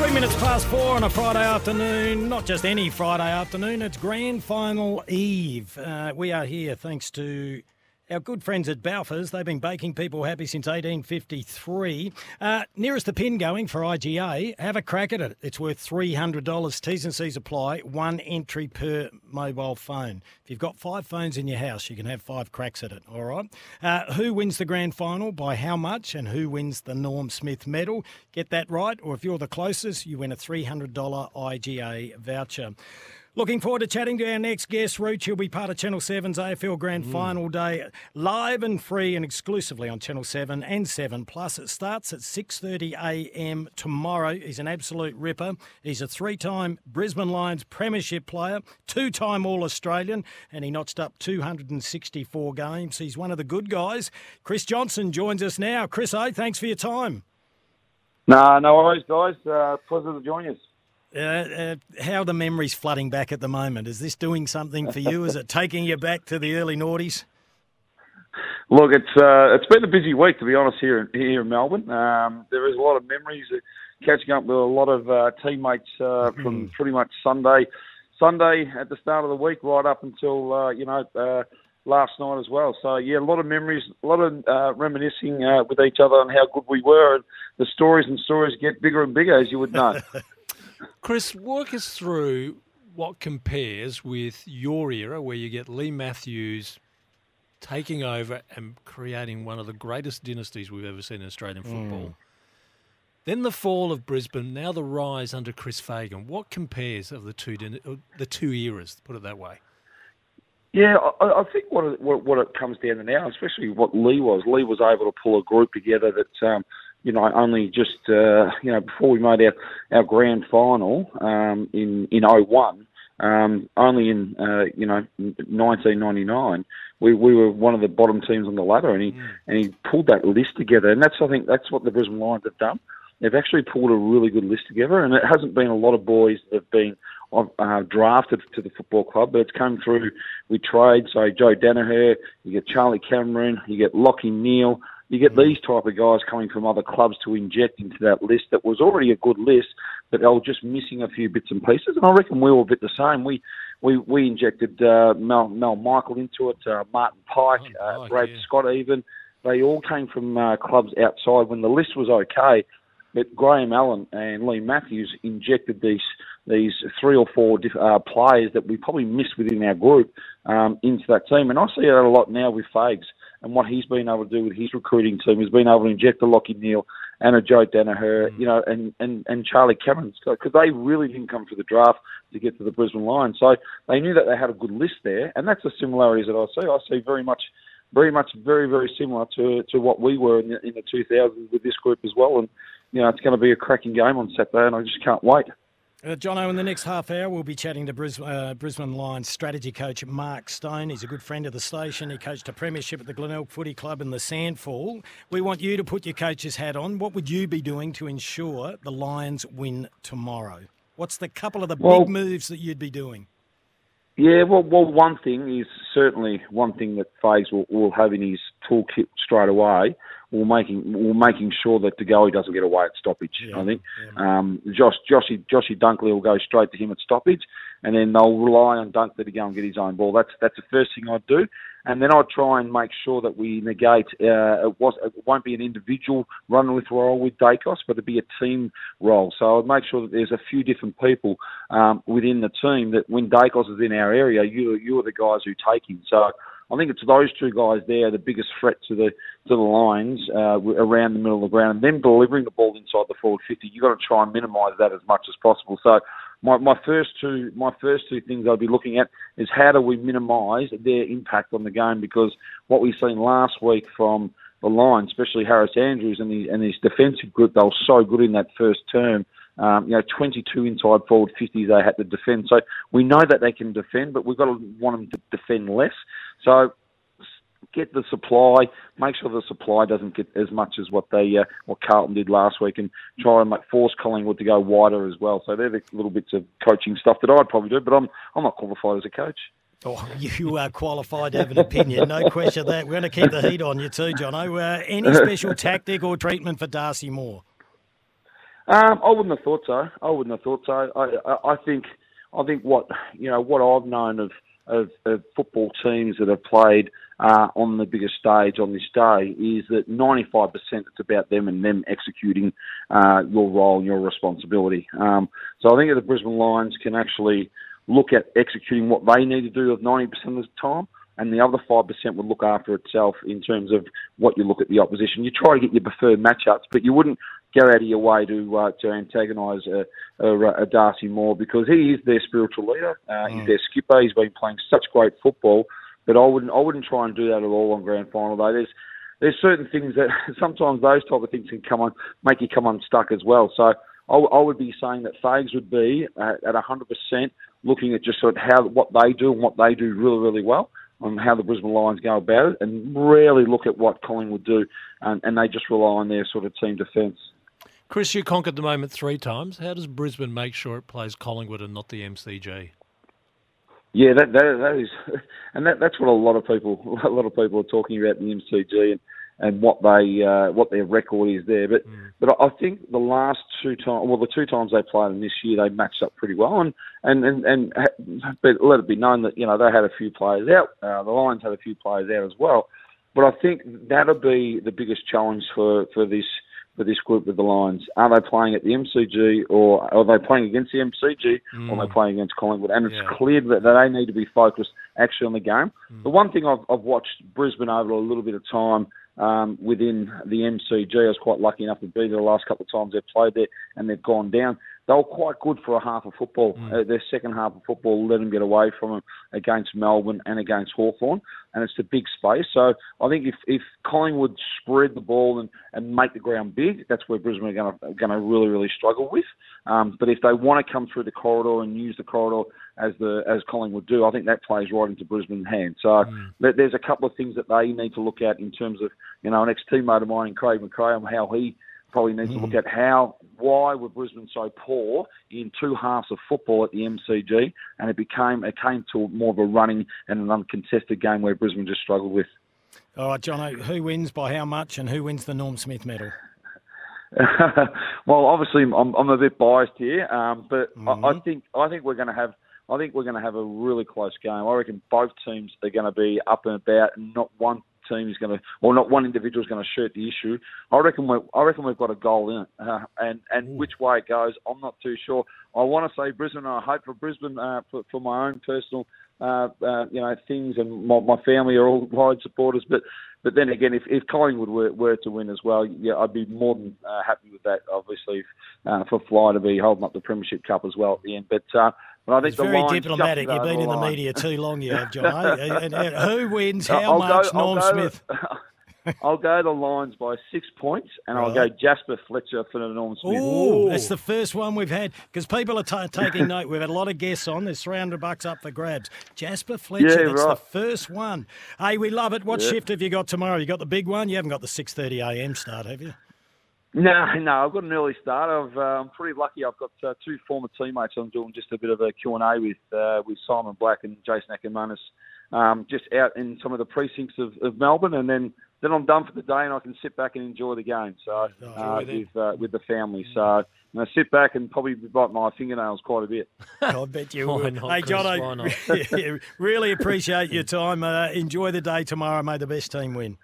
Three minutes past four on a Friday afternoon. Not just any Friday afternoon, it's grand final eve. Uh, we are here thanks to our good friends at Balfour's. They've been baking people happy since 1853. Uh, nearest the pin going for IGA. Have a crack at it. It's worth $300. T's and C's apply. One entry per mobile phone. If you've got five phones in your house, you can have five cracks at it. All right. Uh, who wins the grand final? By how much? And who wins the Norm Smith medal? Get that right. Or if you're the closest, you win a $300 IGA voucher. Looking forward to chatting to our next guest, Rooch. He'll be part of Channel 7's AFL Grand Final Day, live and free and exclusively on Channel 7 and 7 Plus. It starts at 6.30am tomorrow. He's an absolute ripper. He's a three-time Brisbane Lions premiership player, two-time All-Australian, and he notched up 264 games. He's one of the good guys. Chris Johnson joins us now. Chris, A, thanks for your time. Nah, no worries, guys. Uh, pleasure to join us. Uh, uh, how the memories flooding back at the moment? Is this doing something for you? Is it taking you back to the early noughties? Look, it's uh, it's been a busy week to be honest here here in Melbourne. Um, there is a lot of memories, uh, catching up with a lot of uh, teammates uh, from pretty much Sunday, Sunday at the start of the week right up until uh, you know uh, last night as well. So yeah, a lot of memories, a lot of uh, reminiscing uh, with each other on how good we were, and the stories and stories get bigger and bigger, as you would know. Chris, walk us through what compares with your era, where you get Leigh Matthews taking over and creating one of the greatest dynasties we've ever seen in Australian football. Then the fall of Brisbane, now the rise under Chris Fagan. What compares of the two uh, the two eras? Put it that way. Yeah, I, I think what it, what, what it comes down to now, especially what Leigh was, Leigh was able to pull a group together that, um, you know, only just, uh, you know, before we made our, our grand final um, in in 01, um, only in, uh, you know, 1999, we, we were one of the bottom teams on the ladder, and he and he pulled that list together, and that's I think that's what the Brisbane Lions have done. they've actually pulled a really good list together, and it hasn't been a lot of boys that have been uh, drafted to the football club, but it's come through with trade. So Joe Daniher, you get Charlie Cameron, you get Lachie Neale, you get these type of guys coming from other clubs to inject into that list that was already a good list, but they were just missing a few bits and pieces. And I reckon we were a bit the same. We we we injected uh, Mal Mal Michael into it, uh, Martin Pike, uh, Brad yeah. Scott, even they all came from uh, clubs outside when the list was okay. But Graeme Allan and Leigh Matthews injected these these three or four diff- uh, players that we probably missed within our group um, into that team, and I see that a lot now with Fags and what he's been able to do with his recruiting team. He's been able to inject a Lachie Neale and a Joe Daniher, mm. you know, and, and, and Charlie Cameron, because they really didn't come for the draft to get to the Brisbane Lions. So they knew that they had a good list there, and that's the similarities that I see. I see very much, very much, very, very similar to, to what we were in the, in the 2000s with this group as well. And, you know, it's going to be a cracking game on Saturday, and I just can't wait. Uh, Jono, in the next half hour, we'll be chatting to Brisbane, uh, Brisbane Lions strategy coach Mark Stone. He's a good friend of the station. He coached a premiership at the Glenelg Footy Club in the SANFL. We want you to put your coach's hat on. What would you be doing to ensure the Lions win tomorrow? What's the couple of the well, big moves that you'd be doing? Yeah, well, well, one thing is certainly one thing that Fags will, will have in his toolkit straight away we're making we're making sure that De Goey doesn't get away at stoppage. Yeah, I think yeah. um, Josh Joshy Joshy Dunkley will go straight to him at stoppage, and then they'll rely on Dunkley to go and get his own ball. That's that's the first thing I'd do, and then I'd try and make sure that we negate. Uh, it was it won't be an individual run with role with Daicos, but it'd be a team role. So I'd make sure that there's a few different people um, within the team that when Daicos is in our area, you you are the guys who take him. So I think it's those two guys there, the biggest threat to the to the lines uh, around the middle of the ground, and then delivering the ball inside the forward fifty. You've got to try and minimise that as much as possible. So, my, my first two my first two things I'd be looking at is how do we minimise their impact on the game because what we've seen last week from the line, especially Harris Andrews and, the, and his defensive group, they were so good in that first term. Um, you know, 22 inside forward 50s they had to defend. So we know that they can defend, but we've got to want them to defend less. So get the supply, make sure the supply doesn't get as much as what they uh, what Carlton did last week, and try and make, force Collingwood to go wider as well. So they're the little bits of coaching stuff that I'd probably do, but I'm I'm not qualified as a coach. Oh, you are qualified to have an opinion, no question of that. We're going to keep the heat on you too, John. Uh, any special tactic or treatment for Darcy Moore? Um, I wouldn't have thought so. I wouldn't have thought so. I, I, I think, I think what you know, what I've known of, of, of football teams that have played uh, on the biggest stage on this day is that 95% it's about them and them executing uh, your role and your responsibility. Um, so I think that the Brisbane Lions can actually look at executing what they need to do of 90% of the time and the other 5% would look after itself in terms of what you look at the opposition. You try to get your preferred matchups, but you wouldn't go out of your way to uh, to antagonise a, a, a, Darcy Moore because he is their spiritual leader. Uh, mm. He's their skipper. He's been playing such great football that I wouldn't I wouldn't try and do that at all on grand final day. There's there's certain things that sometimes those type of things can come on make you come unstuck as well. So I, I would be saying that Fags would be at 100% looking at just sort of how what they do and what they do really really well on how the Brisbane Lions go about it, and rarely look at what Collingwood do, and, and they just rely on their sort of team defence. Chris, you conquered the moment three times. How does Brisbane make sure it plays Collingwood and not the MCG? Yeah, that that, that is, and that, that's what a lot of people a lot of people are talking about in the MCG and, and what they uh, what their record is there. But mm. but I think the last two times, well, the two times they played them this year, they matched up pretty well. And and and, and but let it be known that you know they had a few players out. Uh, the Lions had a few players out as well. But I think that'll be the biggest challenge for for this for this group with the Lions. Are they playing at the MCG or are they playing against the MCG mm. or are they mm. playing against Collingwood? And it's yeah. clear that they need to be focused actually on the game. Mm. The one thing I've, I've watched Brisbane over a little bit of time um, within the MCG. I was quite lucky enough to be there the last couple of times they've played there and they've gone down. They were quite good for a half of football. Mm. Uh, their second half of football let them get away from them against Melbourne and against Hawthorn, and it's a big space. So I think if, if Collingwood spread the ball and, and make the ground big, that's where Brisbane are going to going to really really struggle with. Um, but if they want to come through the corridor and use the corridor as the as Collingwood do, I think that plays right into Brisbane's hands. So mm. there's a couple of things that they need to look at in terms of you know an ex teammate of mine, Craig McRae, how he probably need to look at how, why were Brisbane so poor in two halves of football at the MCG, and it became it came to more of a running and an uncontested game where Brisbane just struggled with. All right, John, who wins by how much and who wins the Norm Smith medal? well, obviously, I'm, I'm a bit biased here, um, but I, I Mm-hmm. think I think we're going to have I think we're going to have a really close game. I reckon both teams are going to be up and about, and not one team is going to, or not one individual is going to shoot the issue. I reckon we I reckon we've got a goal in it, uh, and and which way it goes, I'm not too sure. I want to say Brisbane. I hope for Brisbane uh, for, for my own personal, uh, uh, you know, things, and my, my family are all wide supporters, but. But then again, if, if Collingwood were, were to win as well, yeah, I'd be more than uh, happy with that. Obviously, uh, for Fly to be holding up the Premiership Cup as well at the end. But uh, but I think It's the very diplomatic. You've been in the media too long, you have, John. and, and who wins? How I'll much? Go, Norm go- Smith. I'll go the Lions by six points, and I'll go Jasper Fletcher for the Norm Smith. Ooh, that's the first one we've had because people are ta taking note. We've had a lot of guests on. There's 300 bucks up for grabs. Jasper Fletcher, Yeah, that's the first one. Hey, we love it. What Yeah. shift have you got tomorrow? You got the big one. You haven't got the 6:30 a.m. start, have you? No, no, I've got an early start. I've, uh, I'm pretty lucky. I've got uh, two former teammates. I'm doing just a bit of a Q&A with uh, with Simon Black and Jason Akermanis, um, just out in some of the precincts of, of Melbourne, and then then I'm done for the day, and I can sit back and enjoy the game. So uh, with uh, with the family. So I'm going to sit back and probably bite my fingernails quite a bit. I bet you would. not, hey, Chris? John, Why not? really appreciate your time. Uh, enjoy the day tomorrow. May the best team win.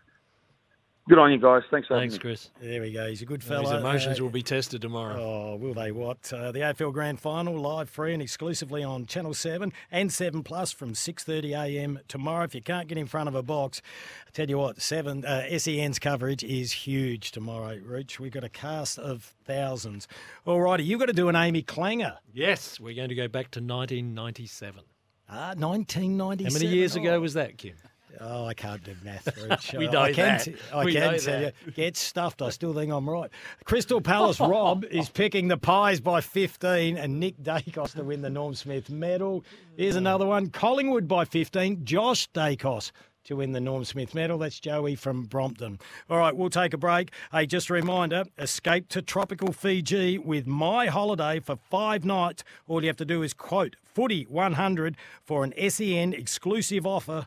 Good on you guys. Thanks for having Thanks, me. Chris. There we go. He's a good fellow. His emotions Uh, will be tested tomorrow. Oh, will they? What? Uh, the AFL Grand Final live, free and exclusively on Channel Seven and Seven Plus from 6:30 a.m. tomorrow. If you can't get in front of a box, I tell you what, Seven uh, SEN's coverage is huge tomorrow. Reach, we've got a cast of thousands. All righty, you've got to do an AAMI Clanger. Yes, we're going to go back to 1997. Ah, 1997. How many years Oh. ago was that, Kym? Oh, I can't do math. We I know can, that. t- I We can tell that. you. Get stuffed. I still think I'm right. Crystal Palace Rob is picking the Pies by 15 and Nick Daicos to win the Norm Smith medal. Here's another one. Collingwood by 15. Josh Daicos to win the Norm Smith medal. That's Joey from Brompton. All right, we'll take a break. Hey, just a reminder escape to tropical Fiji with my holiday for five nights. All you have to do is quote footy 100 for an SEN exclusive offer.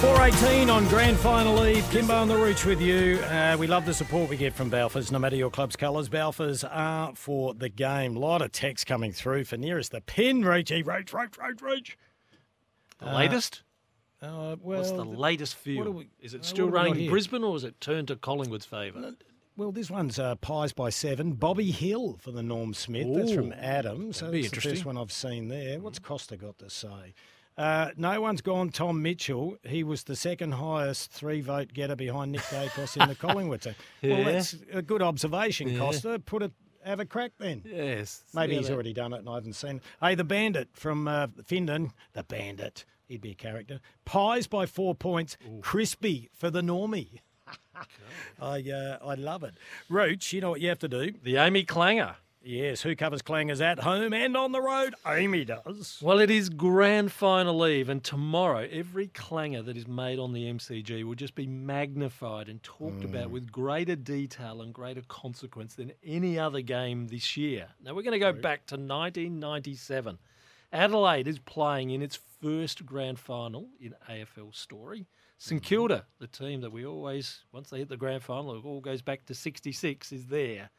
418 on Grand Final Eve. Kymbo on the Rooch with you. Uh, we love the support we get from Balfours, no matter your club's colours. Balfours are for the game. A lot of text coming through for nearest the pin. Reachy, Roach, Roach, Roach, Roach. The Uh, latest? Uh, well, What's the latest what do feel? we- Is it uh, still what have we got raining here? Brisbane or has it turned to Collingwood's favour? Well, this one's uh, Pies by seven. Bobby Hill for the Norm Smith. That's from Adam. So that's the first one I've seen there. What's Costa got to say? Uh, no one's gone Tom Mitchell. He was the second highest three vote getter behind Nick Daicos in the Collingwood team. Well, that's a good observation, Yeah. Costa. Put it, have a crack then. Yes. Maybe he's that- already done it and I haven't seen it. Hey, the Bandit from uh, Findon. The Bandit. He'd be a character. Pies by four points. Crispy for the normie. I uh, I love it. Rooch, you know what you have to do? The AAMI Clanger. Yes, who covers clangers at home and on the road? AAMI does. Well, it is grand final eve, and tomorrow every clanger that is made on the MCG will just be magnified and talked about mm. with greater detail and greater consequence than any other game this year. Now, we're going to go back to 1997. Adelaide is playing in its first grand final in AFL story. St mm-hmm. Kilda, the team that we always, once they hit the grand final, it all goes back to 66, is there.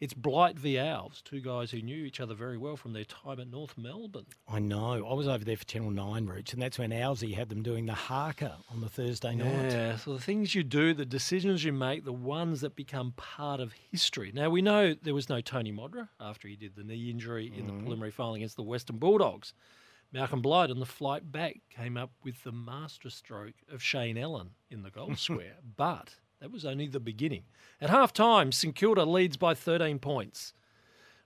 It's Blight v Alves, two guys who knew each other very well from their time at North Melbourne. I know. I was over there for Channel 9 Rooch, and that's when Owsey had them doing the haka on the Thursday night. Yeah, so the things you do, the decisions you make, the ones that become part of history. Now, we know there was no Tony Modra after he did the knee injury in the mm-hmm. preliminary final against the Western Bulldogs. Malcolm Blight on the flight back came up with the masterstroke of Shane Ellen in the goal square, but that was only the beginning. At half time, St Kilda leads by 13 points.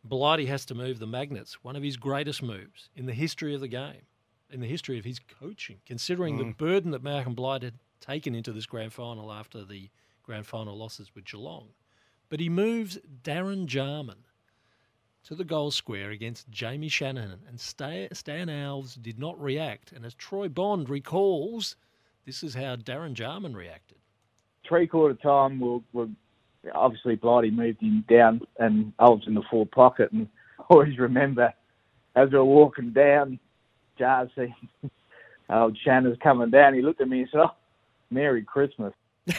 Blighty has to move the magnets, one of his greatest moves in the history of the game, in the history of his coaching, considering the Mm. burden that Malcolm Blight had taken into this grand final after the grand final losses with Geelong. But he moves Darren Jarman to the goal square against Jamie Shanahan, and Stan Alves did not react. And as Troy Bond recalls, this is how Darren Jarman reacted. Three quarter time, we'll, obviously Blighty moved him down and Alves in the forward pocket. And I always remember as we were walking down, seen old Shanna's coming down. He looked at me and said, oh, Merry Christmas.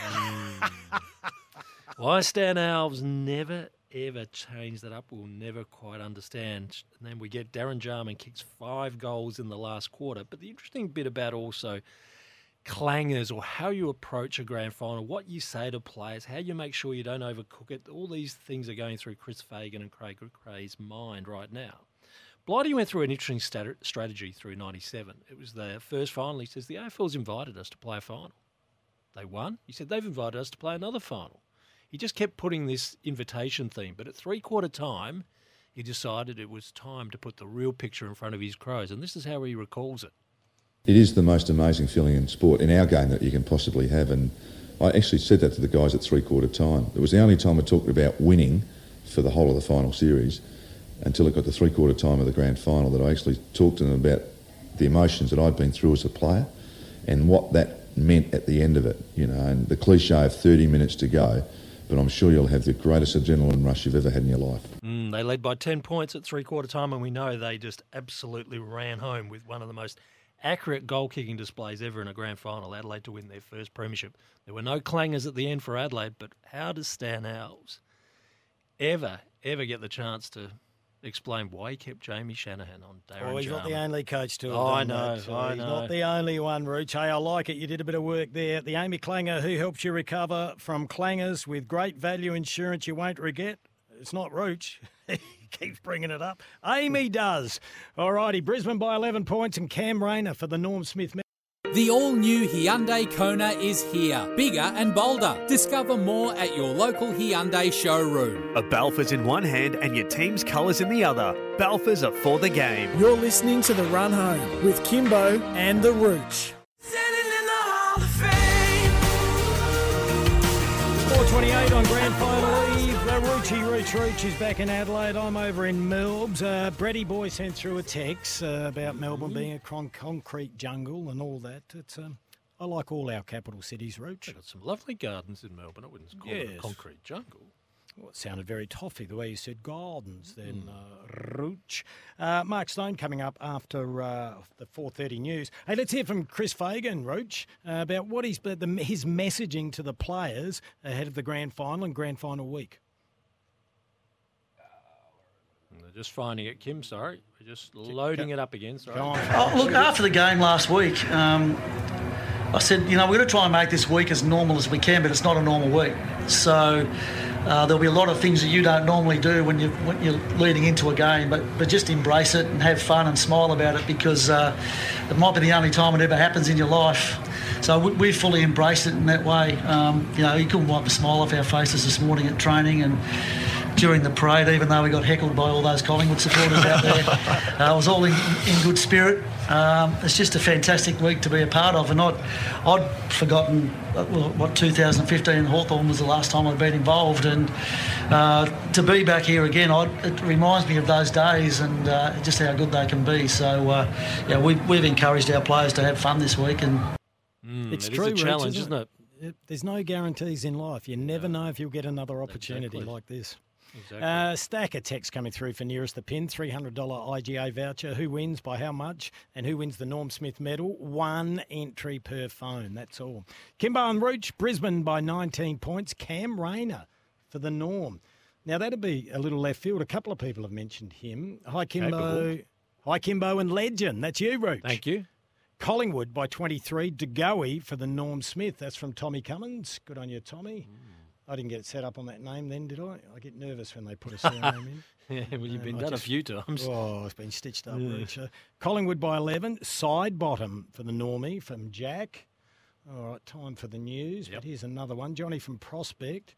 Why Stan Alves never ever changed that up, we'll never quite understand. And then we get Darren Jarman kicks five goals in the last quarter. But the interesting bit about also clangers or how you approach a grand final, what you say to players, how you make sure you don't overcook it, all these things are going through Chris Fagan and Craig McRae's mind right now. Blighty went through an interesting stat- strategy through 97. It was the first final. He says, The AFL's invited us to play a final. They won. He said, They've invited us to play another final. He just kept putting this invitation theme. But at three quarter time, he decided it was time to put the real picture in front of his crows. And this is how he recalls it. It is the most amazing feeling in sport, in our game, that you can possibly have. And I actually said that to the guys at three quarter time. It was the only time I talked about winning for the whole of the final series until it got to three quarter time of the grand final that I actually talked to them about the emotions that I'd been through as a player and what that meant at the end of it, you know, and the cliche of 30 minutes to go. But I'm sure you'll have the greatest adrenaline rush you've ever had in your life. Mm, they led by 10 points at three quarter time, and we know they just absolutely ran home with one of the most accurate goal kicking displays ever in a grand final. Adelaide to win their first premiership. There were no clangers at the end for Adelaide, but how does Stan Alves ever, ever get the chance to explain why he kept Jamie Shanahan on Darren Oh, he's not the only coach to have Oh, I know, that, so I he's know. not the only one, Rooch. Hey, I like it. You did a bit of work there. The AAMI Clanger who helps you recover from clangers with great value insurance you won't regret. It's not Rooch. he keeps bringing it up. AAMI does. All righty, Brisbane by 11 points and Cam Rayner for the Norm Smith. The all new Hyundai Kona is here, bigger and bolder. Discover more at your local Hyundai showroom. A Balfour's in one hand and your team's colours in the other. Balfour's are for the game. You're listening to The Run Home with Kymbo and The Rooch. 428 on grand final Roochie Rooch Rooch is back in Adelaide. I'm over in Melbs. Uh, Brady Boy sent through a text uh, about Melbourne being a con- concrete jungle and all that. It's um, I like all our capital cities, Rooch. They've got some lovely gardens in Melbourne. I wouldn't call it a Yes. concrete jungle. Well, it sounded very toffy the way you said gardens then, uh, Rooch. Uh, Mark Stone coming up after uh, the 4.30 news. Hey, let's hear from Chris Fagan, Rooch, uh, about what he's, the, his messaging to the players ahead of the grand final and grand final week. And They're just finding it, Kym. Sorry, we're just loading it up again. Sorry. Oh, look, after the game last week, um, I said, you know, we're going to try and make this week as normal as we can, but it's not a normal week. So uh, there'll be a lot of things that you don't normally do when, you, when you're leading into a game, but, but just embrace it and have fun and smile about it because uh, it might be the only time it ever happens in your life. So we, we fully embraced it in that way. Um, you know, you couldn't wipe a smile off our faces this morning at training and during the parade, even though we got heckled by all those Collingwood supporters out there. Uh, it was all in, in good spirit. Um, it's just a fantastic week to be a part of, and I'd, I'd forgotten uh, what 2015 Hawthorn was the last time I'd been involved, and uh, to be back here again, I'd, it reminds me of those days and uh, just how good they can be. So, uh, yeah, we've, we've encouraged our players to have fun this week, and it's it is true, a Rooch, challenge, isn't it? It- There's no guarantees in life. You never know if you'll get another opportunity like this. Exactly. Uh, stack of text coming through for nearest the pin. $300 IGA voucher. Who wins by how much? And who wins the Norm Smith medal? One entry per phone. That's all. Kymbo and Rooch, Brisbane by 19 points. Cam Rayner for the Norm. Now, that'd be a little left field. A couple of people have mentioned him. Hi, Kymbo. Capable. Hi, Kymbo and Legend. That's you, Rooch. Thank you. Collingwood by 23. De Goey for the Norm Smith. That's from Tommy Cummins. Good on you, Tommy. I didn't get it set up on that name then, did I? I get nervous when they put a surname in. Yeah, well, you've Um, been I done just- a few times. Oh, it's been stitched up. Yeah. Rich. Uh, Collingwood by 11. Sidebottom for the Normie from Jack. All right, time for the news. But here's another one. Johnny from Prospect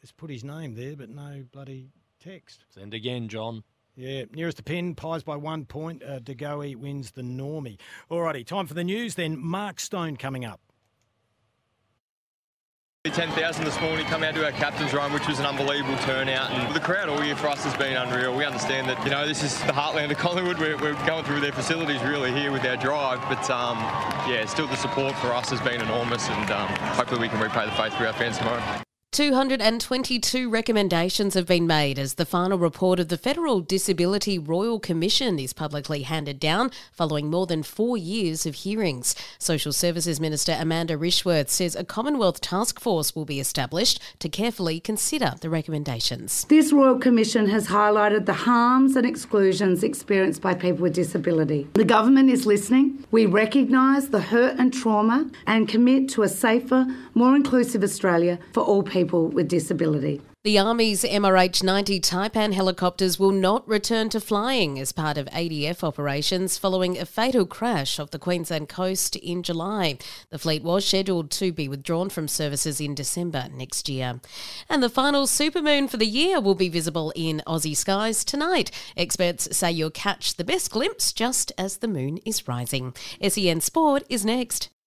has put his name there, but no bloody text. Send again, John. Yeah, nearest the pin, Pies by one point. Uh, De Goey wins the Normie. Alrighty, time for the news then. Mark Stone coming up. 10,000 this morning, come out to our captain's run, which was an unbelievable turnout. And the crowd all year for us has been unreal. We understand that, you know, this is the heartland of Collingwood. We're, we're going through their facilities really here with our drive. But, um, yeah, still the support for us has been enormous. And um, hopefully we can repay the faith for our fans tomorrow. 222 recommendations have been made as the final report of the Federal Disability Royal Commission is publicly handed down following more than four years of hearings. Social Services Minister Amanda Rishworth says a Commonwealth task force will be established to carefully consider the recommendations. This Royal Commission has highlighted the harms and exclusions experienced by people with disability. The government is listening. We recognise the hurt and trauma and commit to a safer, more inclusive Australia for all people with disability. The Army's MRH 90 Taipan helicopters will not return to flying as part of ADF operations following a fatal crash off the Queensland coast in July. The fleet was scheduled to be withdrawn from services in December next year. And the final supermoon for the year will be visible in Aussie skies tonight. Experts say you'll catch the best glimpse just as the moon is rising. SEN Sport is next.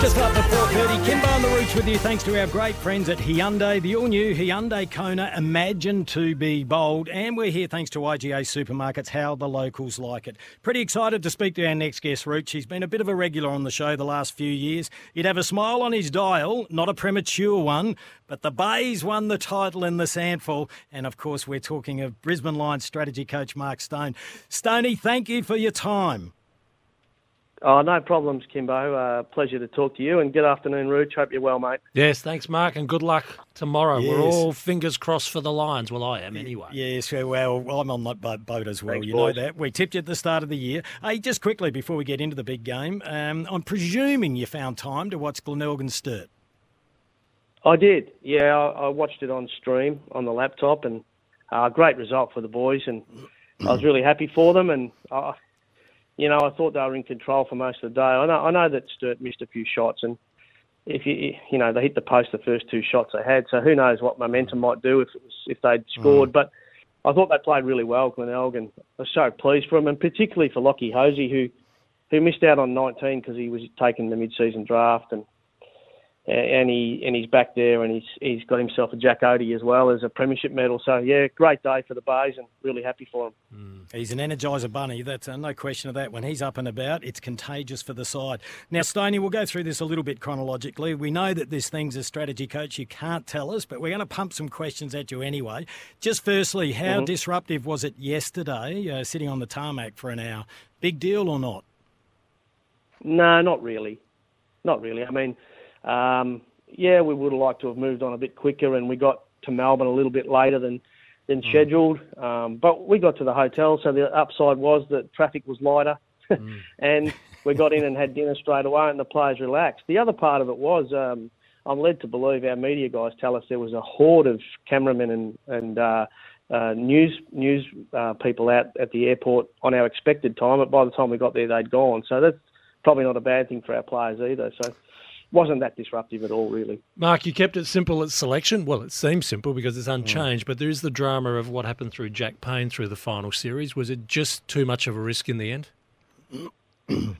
Just after 4.30, Kymbo on the Rooch with you thanks to our great friends at Hyundai, the all-new Hyundai Kona, Imagine to be bold. And we're here thanks to IGA Supermarkets, how the locals like it. Pretty excited to speak to our next guest, Rooch. He's been a bit of a regular on the show the last few years. He'd have a smile on his dial, not a premature one, but the Bays won the title in the SANFL. And of course, we're talking of Brisbane Lions strategy coach Mark Stone. Stoney, thank you for your time. Oh, no problems, Kymbo. Uh, pleasure to talk to you, and good afternoon, Rooch. Hope you're well, mate. Yes, thanks, Mark, and good luck tomorrow. We're all fingers crossed for the Lions. Well, I am anyway. Yes, well, I'm on that boat boat as well. Thanks, you boys. know that. We tipped you at the start of the year. Hey, just quickly before we get into the big game, um, I'm presuming you found time to watch Glenelg Sturt. I did. Yeah, I, I watched it on stream on the laptop, and uh, great result for the boys, and I was really happy for them. And uh, you know, I thought they were in control for most of the day. I know, I know that Sturt missed a few shots, and if you, you know, they hit the post the first two shots they had. So who knows what momentum might do if it was, if they'd hmm. scored. But I thought they played really well, Glenelg, and I was so pleased for them, and particularly for Lachie Hosie, who who missed out on 19 because he was taking the mid-season draft, and and he and he's back there, and he's he's got himself a Jack Oatey as well as a premiership medal. So yeah, great day for the Bays, and really happy for him. He's an energizer bunny. That's uh, no question of that. When he's up and about, it's contagious for the side. Now, Stoney, we'll go through this a little bit chronologically. We know that this thing's a strategy coach. You can't tell us, but we're going to pump some questions at you anyway. Just firstly, how Mhm. disruptive was it yesterday, uh, sitting on the tarmac for an hour? Big deal or not? No, not really, not really. I mean, um, yeah, we would have liked to have moved on a bit quicker, and we got to Melbourne a little bit later than than scheduled. Um, but we got to the hotel, so the upside was that traffic was lighter, and we got in and had dinner straight away, and the players relaxed. The other part of it was. Um, I'm led to believe our media guys tell us there was a horde of cameramen and and uh, uh, news news uh, people out at the airport on our expected time. But by the time we got there, they'd gone. So that's probably not a bad thing for our players either. So wasn't that disruptive at all, really. Mark, you kept it simple at selection. Well, it seems simple because it's unchanged, but there is the drama of what happened through Jack Payne through the final series. Was it just too much of a risk in the end?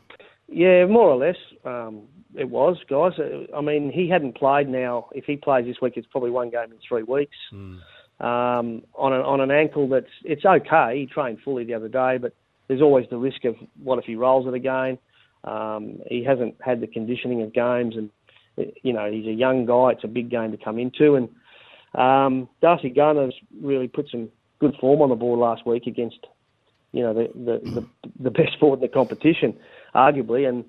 Yeah, more or less, um, it was, guys. Uh, I mean, he hadn't played now. If he plays this week, it's probably one game in three weeks. Um, on an on an ankle that's it's okay. He trained fully the other day, but there's always the risk of what if he rolls it again. Um, he hasn't had the conditioning of games, and you know he's a young guy. It's a big game to come into, and um, Darcy Gardiner's really put some good form on the board last week against you know the the, the, the best forward in the competition, arguably, and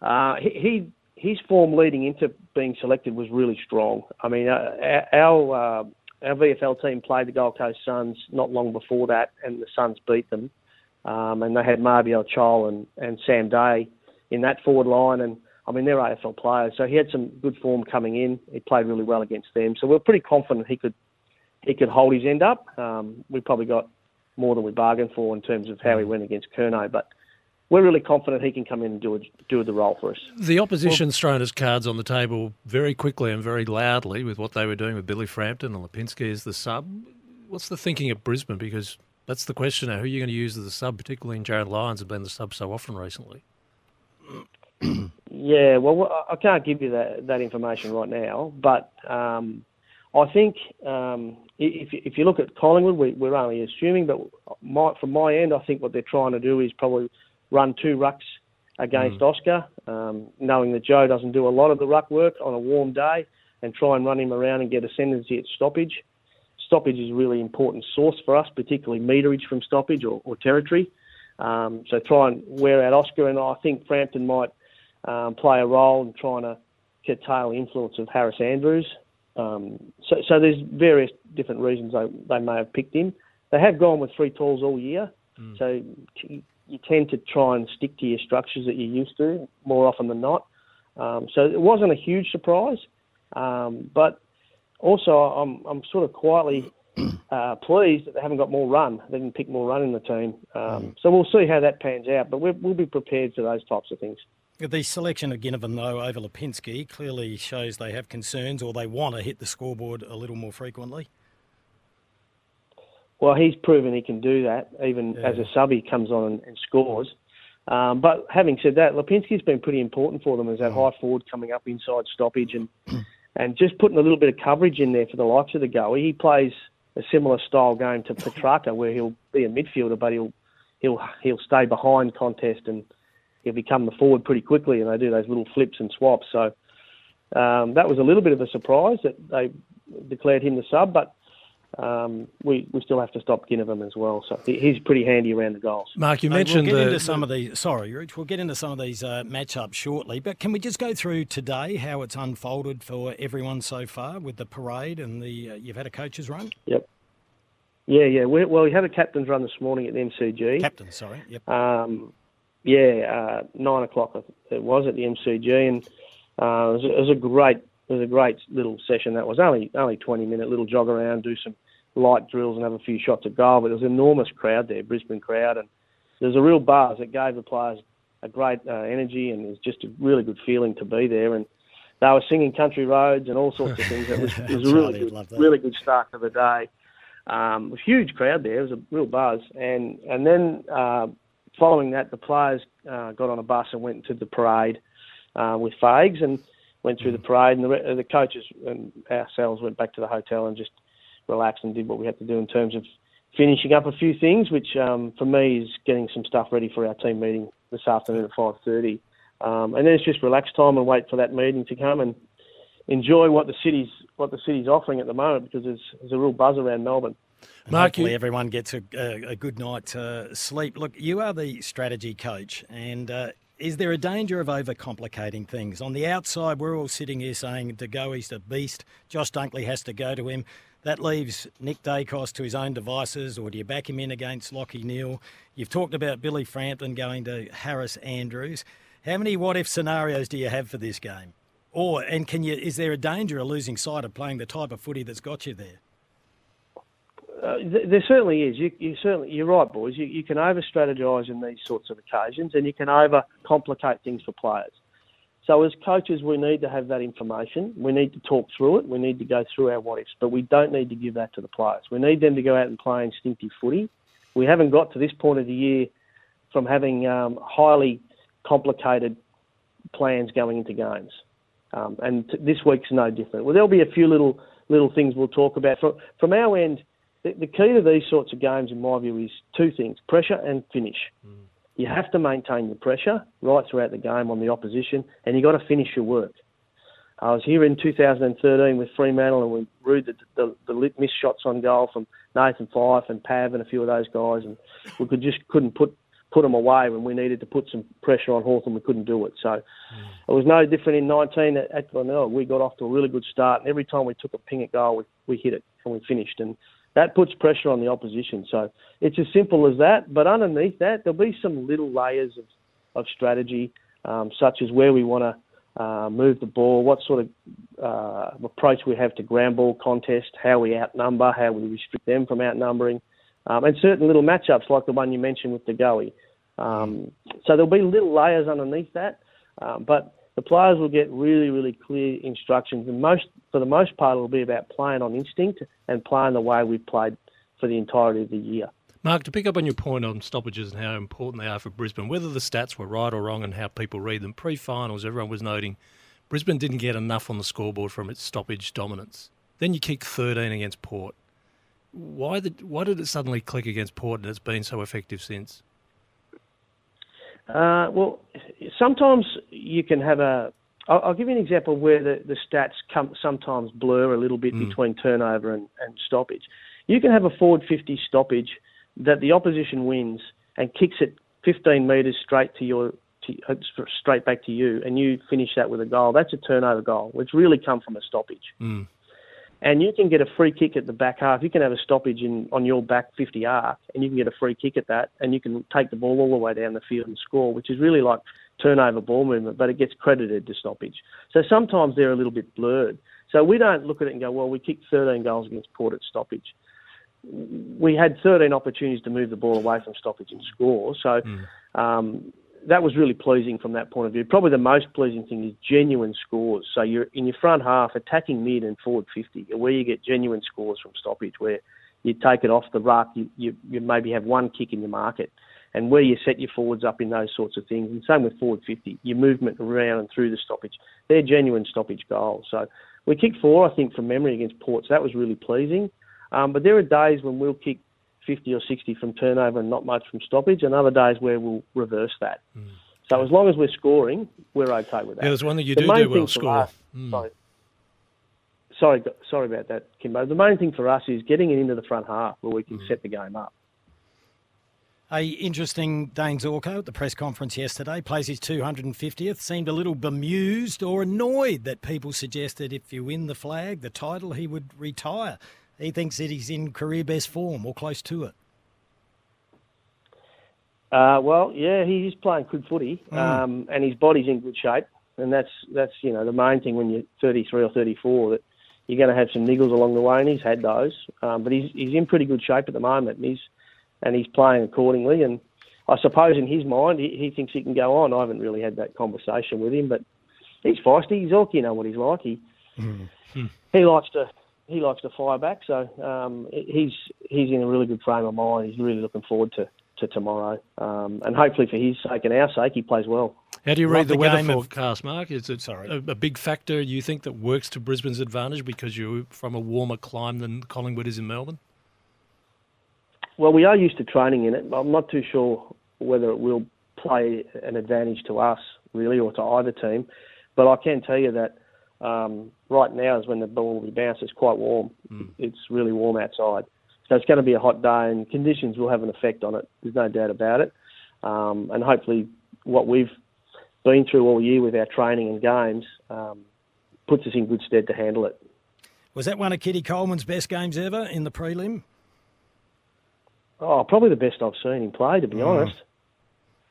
uh, he, he his form leading into being selected was really strong. I mean, uh, our uh, our VFL team played the Gold Coast Suns not long before that, and the Suns beat them. Um, and they had Mabior Chol and, and Sam Day in that forward line, and I mean, they're AFL players, so he had some good form coming in. He played really well against them, so we're pretty confident he could he could hold his end up. Um, we probably got more than we bargained for in terms of how he went against Curnow, but we're really confident he can come in and do, a, do the role for us. The opposition's thrown his cards on the table very quickly and very loudly with what they were doing with Billy Frampton and Lipinski as the sub. What's the thinking at Brisbane? Because that's the question now. Who are you going to use as the sub, particularly in Jarryd Lyons has been the sub so often recently? yeah, well, I can't give you that, that information right now, but um, I think um, if, if you look at Collingwood, we, we're only assuming, but my, from my end, I think what they're trying to do is probably run two rucks against mm. Oscar, um, knowing that Joe doesn't do a lot of the ruck work on a warm day, and try and run him around and get ascendancy at stoppage. Stoppage is a really important source for us, particularly meterage from stoppage or, or territory. Um, so try and wear out Oscar, and I think Frampton might um, play a role in trying to curtail the influence of Harris Andrews. Um, so, so there's various different reasons they, they may have picked him. They have gone with three talls all year, mm. so you tend to try and stick to your structures that you're used to more often than not. Um, so it wasn't a huge surprise, um, but also I'm I'm sort of quietly uh, pleased that they haven't got more run. They didn't pick more run in the team. Um, mm. So we'll see how that pans out, but we will be prepared for those types of things. The selection of Ginnivan, though, over Lipinski clearly shows they have concerns or they want to hit the scoreboard a little more frequently. Well, he's proven he can do that. Even yeah. as a sub, he comes on and, scores. Um, but having said that, Lipinski's been pretty important for them as that mm. high forward coming up inside stoppage and and just putting a little bit of coverage in there for the likes of De Goey. He plays a similar style game to Petrarca, where he'll be a midfielder, but he'll he'll he'll stay behind contest and he'll become the forward pretty quickly. And they do those little flips and swaps. So um, that was a little bit of a surprise that they declared him the sub, but um, we we still have to stop Ginnivan as well. So he's pretty handy around the goals. Mark, you mentioned we'll get the, into some of these. Sorry, Rich, we'll get into some of these uh, matchups shortly. But can we just go through today how it's unfolded for everyone so far with the parade and the uh, you've had a coach's run? Yep. Yeah, yeah. We, well, we had a captain's run this morning at the MCG. Captain, sorry. Yep. Um, yeah, uh, nine o'clock it was at the MCG, and uh, it, was, it was a great it was a great little session that was only only 20 minute little jog around do some light drills and have a few shots at goal. But there was an enormous crowd there, Brisbane crowd, and there was a real buzz. It gave the players a great uh, energy, and it was just a really good feeling to be there. And they were singing country roads and all sorts of things. It was, it was a really good, really good start to the day. Um, a huge crowd there. It was a real buzz, and and then uh, following that, the players uh, got on a bus and went to the parade uh, with Fags and went through the parade, and the, the coaches and ourselves went back to the hotel and just relaxed and did what we had to do in terms of finishing up a few things, which um, for me is getting some stuff ready for our team meeting this afternoon at five thirty. Um, and then it's just relax time and wait for that meeting to come and enjoy what the city's what the city's offering at the moment because there's, there's a real buzz around Melbourne. And Mark, hopefully you... everyone gets a, a, a good night's uh, sleep. Look, you are the strategy coach, and uh, is there a danger of overcomplicating things? On the outside, we're all sitting here saying De Goey's a beast. Josh Dunkley has to go to him. That leaves Nick Daicos to his own devices, or do you back him in against Lachie Neale? You've talked about Billy Frampton going to Harris Andrews. How many what if scenarios do you have for this game? Or and can you is there a danger of losing sight of playing the type of footy that's got you there? Uh, there certainly is. You, you, certainly, you're right, boys. You, you can over strategise in these sorts of occasions, and you can over complicate things for players. So as coaches, we need to have that information. We need to talk through it. We need to go through our what ifs, but we don't need to give that to the players. We need them to go out and play instinctive footy. We haven't got to this point of the year from having um, highly complicated plans going into games, um, and t- this week's no different. Well, there'll be a few little little things we'll talk about from from our end. The, the key to these sorts of games, in my view, is two things: pressure and finish. Mm. You have to maintain your pressure right throughout the game on the opposition, and you've got to finish your work. I was here in 2013 with Fremantle, and we ruled the, the, the missed shots on goal from Nathan Fyfe and Pav and a few of those guys, and we could just couldn't put put them away when we needed to put some pressure on Hawthorn. We couldn't do it. So mm. it was no different in 19 at, at Glenelg. We got off to a really good start, and every time we took a ping at goal, we, we hit it and we finished. And that puts pressure on the opposition. So it's as simple as that. But underneath that, there'll be some little layers of, of strategy, um, such as where we want to uh, move the ball, what sort of uh, approach we have to ground ball contest, how we outnumber, how we restrict them from outnumbering, um, and certain little matchups like the one you mentioned with De Goey. Um, so there'll be little layers underneath that, um, but the players will get really, really clear instructions, and most, for the most part, it'll be about playing on instinct and playing the way we've played for the entirety of the year. Mark, to pick up on your point on stoppages and how important they are for Brisbane, whether the stats were right or wrong and how people read them, pre finals, everyone was noting Brisbane didn't get enough on the scoreboard from its stoppage dominance. Then you kick 13 against Port. Why, the, why did it suddenly click against Port and it's been so effective since? Uh, well, sometimes you can have a. I'll, I'll give you an example where the, the stats come, sometimes blur a little bit Mm. between turnover and, and stoppage. You can have a forward 50 stoppage that the opposition wins and kicks it 15 metres straight to your to, uh, straight back to you, and you finish that with a goal. That's a turnover goal. It's really come from a stoppage. Mm. And you can get a free kick at the back half. You can have a stoppage in on your back 50 arc, and you can get a free kick at that, and you can take the ball all the way down the field and score, which is really like turnover ball movement, but it gets credited to stoppage. So sometimes they're a little bit blurred. So we don't look at it and go, well, we kicked 13 goals against Port at stoppage. We had 13 opportunities to move the ball away from stoppage and score. So um, that was really pleasing from that point of view. Probably the most pleasing thing is genuine scores. So you're in your front half, attacking mid and forward 50, where you get genuine scores from stoppage, where you take it off the ruck, you, you, you maybe have one kick in your market, and where you set your forwards up in those sorts of things. And same with forward 50, your movement around and through the stoppage. They're genuine stoppage goals. So we kicked four, I think, from memory against Port. So that was really pleasing. Um, but there are days when we'll kick 50 or 60 from turnover and not much from stoppage, and other days where we'll reverse that. Hmm. So as long as we're scoring, we're okay with that. Yeah, there's one that you The do do well, score. us- hmm. Sorry. Sorry, sorry about that, Kymbo. The main thing for us is getting it into the front half where we can hmm. set the game up. A interesting Dane Zorko at the press conference yesterday plays his 250th. Seemed a little bemused or annoyed that people suggested if you win the flag, the title, he would retire. He thinks that he's in career best form or close to it. Uh, well, yeah, he's playing good footy, Mm. um, and his body's in good shape, and that's that's you know the main thing when you're 33 or 34 that you're going to have some niggles along the way, and he's had those, um, but he's he's in pretty good shape at the moment, and he's and he's playing accordingly, and I suppose in his mind he, he thinks he can go on. I haven't really had that conversation with him, but he's feisty. He's all you know what he's like. He he likes to he likes to fire back, so um, he's he's in a really good frame of mind. He's really looking forward to, to tomorrow, um, and hopefully for his sake and our sake, he plays well. How do you Love read the, the weather game forecast, Mark? Is it a, a big factor you think that works to Brisbane's advantage because you're from a warmer climb than Collingwood is in Melbourne? Well, we are used to training in it. but I'm not too sure whether it will play an advantage to us really or to either team, but I can tell you that um, right now is when the ball will be bounced. It's quite warm. It's really warm outside. So it's going to be a hot day, and conditions will have an effect on it. There's no doubt about it. Um, and hopefully, what we've been through all year with our training and games um, puts us in good stead to handle it. Was that one of Keidean Coleman's best games ever in the prelim? Oh, probably the best I've seen him play, to be Mm. honest.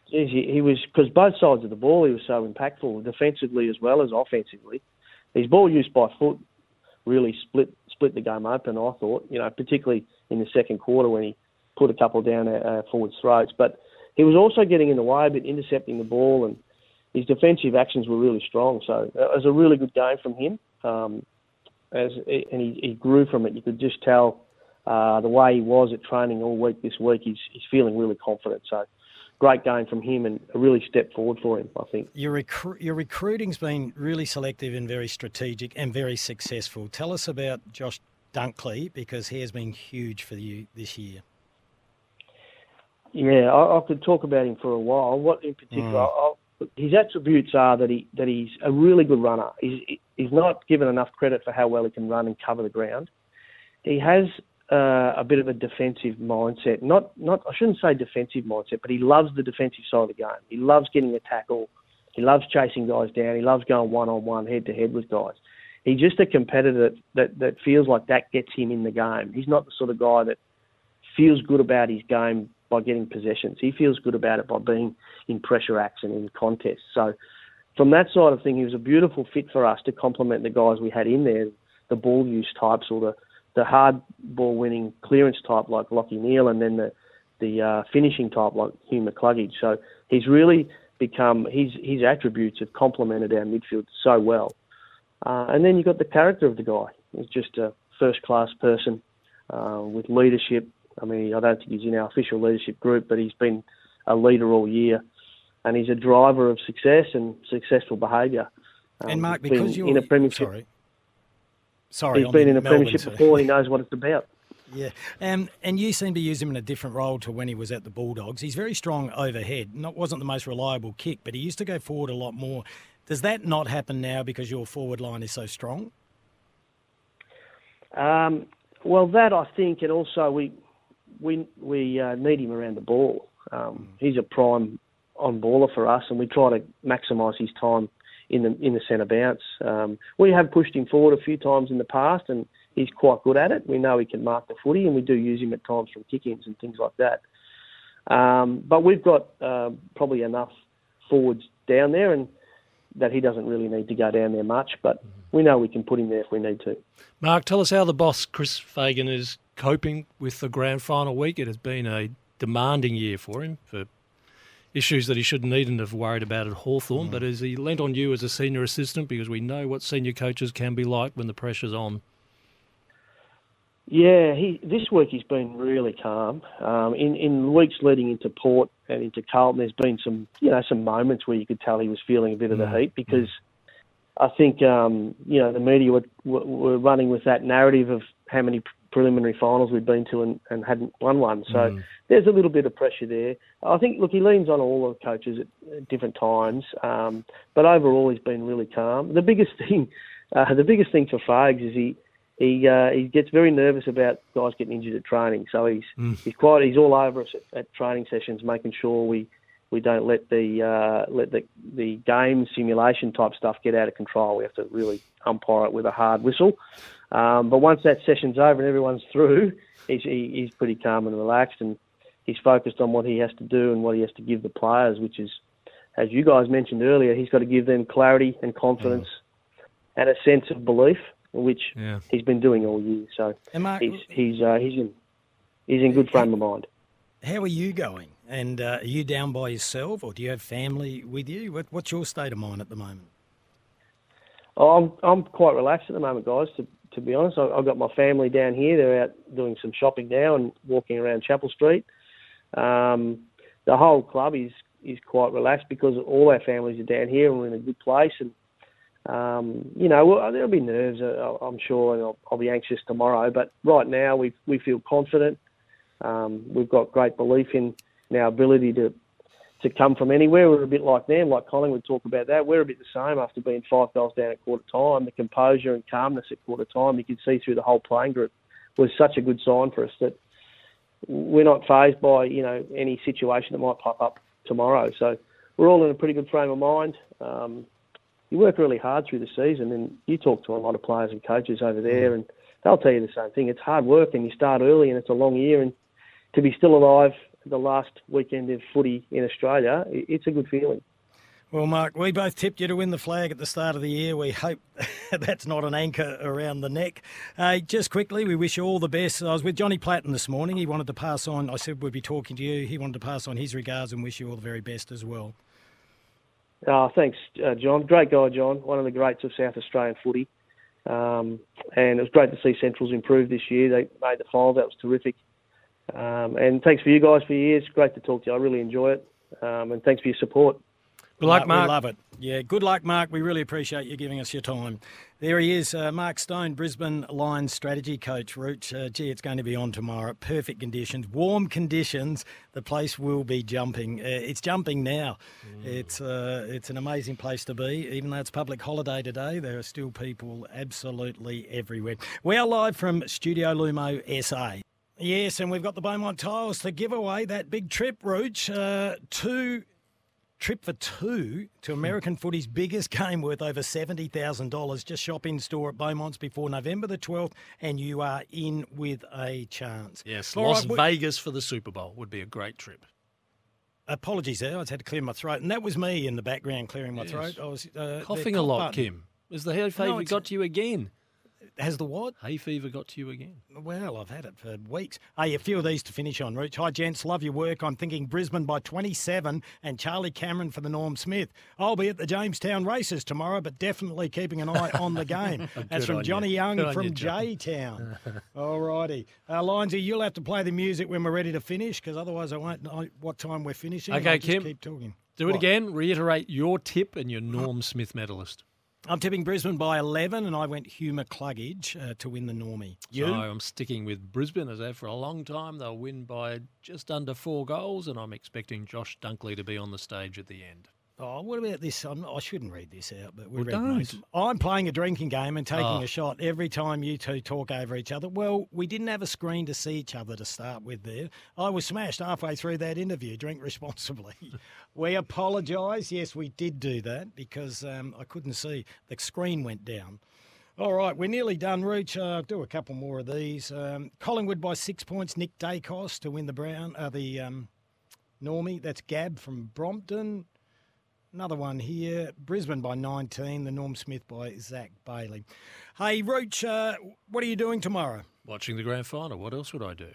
He was because both sides of the ball he was so impactful, defensively as well as offensively. His ball use by foot really split split the game open. I thought, you know, particularly in the second quarter when he put a couple down our, our forwards' throats. But he was also getting in the way, but intercepting the ball, and his defensive actions were really strong. So it was a really good game from him. Um, as and he, he grew from it. You could just tell uh, the way he was at training all week this week. He's he's feeling really confident. So great game from him and a really step forward for him. I think. Your, recru- your recruiting's been really selective and very strategic and very successful. Tell us about Josh Dunkley because he has been huge for you this year. Yeah, I, I could talk about him for a while. What in particular? Mm. I, his attributes are that he that he's a really good runner. He's he's not given enough credit for how well he can run and cover the ground. He has uh, a bit of a defensive mindset. Not not I shouldn't say defensive mindset, but he loves the defensive side of the game. He loves getting a tackle. He loves chasing guys down. He loves going one on one, head to head with guys. He's just a competitor that, that that feels like that gets him in the game. He's not the sort of guy that feels good about his game by getting possessions. He feels good about it by being in pressure acts and in contests. So from that side of thing, he was a beautiful fit for us to complement the guys we had in there, the ball use types or the, the hard ball winning clearance type like Lachie Neale, and then the the uh, finishing type like Hugh McCluggage. So he's really become his his attributes have complemented our midfield so well. Uh, and then you've got the character of the guy. He's just a first class person uh, with leadership. I mean, I don't think he's in our official leadership group, but he's been a leader all year, and he's a driver of success and successful behaviour. Um, and Mark, because you're in a premiership, sorry, sorry, he's been in a Melbourne, premiership so- before. He knows what it's about. Yeah, um, and you seem to use him in a different role to when he was at the Bulldogs. He's very strong overhead. Not wasn't the most reliable kick, but he used to go forward a lot more. Does that not happen now because your forward line is so strong? Um, well, that I think, and also we we we uh, need him around the ball. Um, he's a prime on baller for us, and we try to maximise his time in the in the centre bounce. Um, we have pushed him forward a few times in the past, and he's quite good at it. We know he can mark the footy, and we do use him at times from kick-ins and things like that. Um, but we've got uh, probably enough forwards down there, and that he doesn't really need to go down there much. But we know we can put him there if we need to. Mark, tell us how the boss, Chris Fagan, is coping with the grand final week. It has been a demanding year for him for issues that he shouldn't needn't have worried about at Hawthorn. But has he lent on you as a senior assistant because we know what senior coaches can be like when the pressure's on? Yeah, he this week he's been really calm. Um, in in weeks leading into Port and into Carlton, there's been some you know some moments where you could tell he was feeling a bit of the heat because I think um, you know the media were were running with that narrative of how many preliminary finals we'd been to and, and hadn't won one. So Mm. there's a little bit of pressure there. I think look he leans on all the coaches at, at different times, um, but overall he's been really calm. The biggest thing, uh, the biggest thing for Fags is he he uh, he gets very nervous about guys getting injured at training. So he's Mm. he's quite he's all over us at, at training sessions, making sure we we don't let the uh, let the the game simulation type stuff get out of control. We have to really umpire it with a hard whistle. Um, but once that session's over and everyone's through, he's he, he's pretty calm and relaxed, and he's focused on what he has to do and what he has to give the players, which is, as you guys mentioned earlier, he's got to give them clarity and confidence and a sense of belief, which Yeah. he's been doing all year. So And Mark- he's he's uh, he's in he's in good frame of mind. How are you going? And uh, are you down by yourself, or do you have family with you? What, what's your state of mind at the moment? Oh, I'm I'm quite relaxed at the moment, guys. To to be honest, I, I've got my family down here. They're out doing some shopping now and walking around Chapel Street. Um, the whole club is is quite relaxed because all our families are down here and we're in a good place. And um, you know, there'll be nerves, uh, I'm sure, and I'll, I'll be anxious tomorrow. But right now, we we feel confident. Um, we've got great belief in, in our ability to to come from anywhere. We're a bit like them, like Collingwood talk about that. We're a bit the same after being five goals down at quarter time. The composure and calmness at quarter time, you could see through the whole playing group, was such a good sign for us that we're not phased by you know any situation that might pop up tomorrow. So we're all in a pretty good frame of mind. Um, you work really hard through the season, and you talk to a lot of players and coaches over there, and they'll tell you the same thing. It's hard work, and you start early, and it's a long year, and to be still alive the last weekend of footy in Australia, it's a good feeling. Well, Mark, we both tipped you to win the flag at the start of the year. We hope that's not an anchor around the neck. Uh, just quickly, we wish you all the best. I was with Johnny Platten this morning. He wanted to pass on, I said we'd be talking to you. He wanted to pass on his regards and wish you all the very best as well. Oh, thanks, uh, John. Great guy, John. One of the greats of South Australian footy. Um, and it was great to see Centrals improve this year. They made the final. That was terrific. Um, and thanks for you guys for years. Great to talk to you. I really enjoy it. Um, and thanks for your support. Good luck, Mark. We love it. Yeah, good luck, Mark. We really appreciate you giving us your time. There he is, uh, Mark Stone, Brisbane Lions strategy coach. Rooch, uh, gee, it's going to be on tomorrow. Perfect conditions, warm conditions. The place will be jumping. Uh, it's jumping now. It's uh, it's an amazing place to be. Even though it's public holiday today, there are still people absolutely everywhere. We are live from Studio Lumo SA. Yes, and we've got the Beaumont tiles to give away. That big trip, Rooch, uh, two trip for two to American footy's biggest game worth over $70,000. Just shop in store at Beaumont's before November the 12th, and you are in with a chance. Yes, All Las right, Vegas for the Super Bowl would be a great trip. Apologies there. I just had to clear my throat. And that was me in the background clearing my Yes. throat. I was uh, Coughing a lot, button. Kym. Has the hay fever No, got to you again? Has the what? Hay fever got to you again? Well, I've had it for weeks. Hey, a few of these to finish on, Rooch. Hi, gents. Love your work. I'm thinking Brisbane by 27 and Charlie Cameron for the Norm Smith. I'll be at the Jamestown races tomorrow, but definitely keeping an eye on the game. That's from Johnny you. Young Good from J Town. All righty. Uh, Lindsay, you'll have to play the music when we're ready to finish because otherwise I won't know what time we're finishing. Okay, Kym. keep talking. Do it What? again. Reiterate your tip and your Norm Smith medalist. I'm tipping Brisbane by 11 and I went Hugh McCluggage uh, to win the Normie. You? So I'm sticking with Brisbane as have for a long time. They'll win by just under four goals, and I'm expecting Josh Dunkley to be on the stage at the end. Oh, what about this? I'm, I shouldn't read this out, but we Well, read don't. most. I'm playing a drinking game and taking Oh. a shot every time you two talk over each other. Well, we didn't have a screen to see each other to start with there. I was smashed halfway through that interview. Drink responsibly. we apologise. Yes, we did do that because um, I couldn't see. The screen went down. All right, we're nearly done, Rooch. Uh, I'll do a couple more of these. Um, Collingwood by six points. Nick Daicos to win the Brown. Uh, the um, Normie. That's Gab from Brompton. Another one here. Brisbane by 19. The Norm Smith by Zach Bailey. Hey, Rooch, uh, what are you doing tomorrow? Watching the grand final. What else would I do?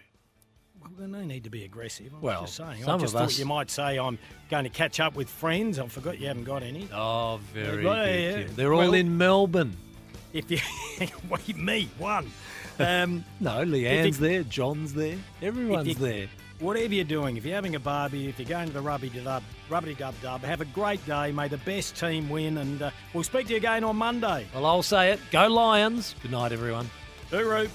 Well, there's no need to be aggressive. I Well, was just saying. I just of thought us- you might say I'm going to catch up with friends. I forgot you haven't got any. Oh, very Yeah, good. yeah. They're all Well- in Melbourne. If you wait, me one. Um, No, Leanne's you- there, John's there, everyone's you- there. Whatever you're doing, if you're having a barbie, if you're going to the rubby dub, rubby dub dub, have a great day. May the best team win, and uh, we'll speak to you again on Monday. Well, I'll say it. Go Lions. Good night, everyone. Hooroo.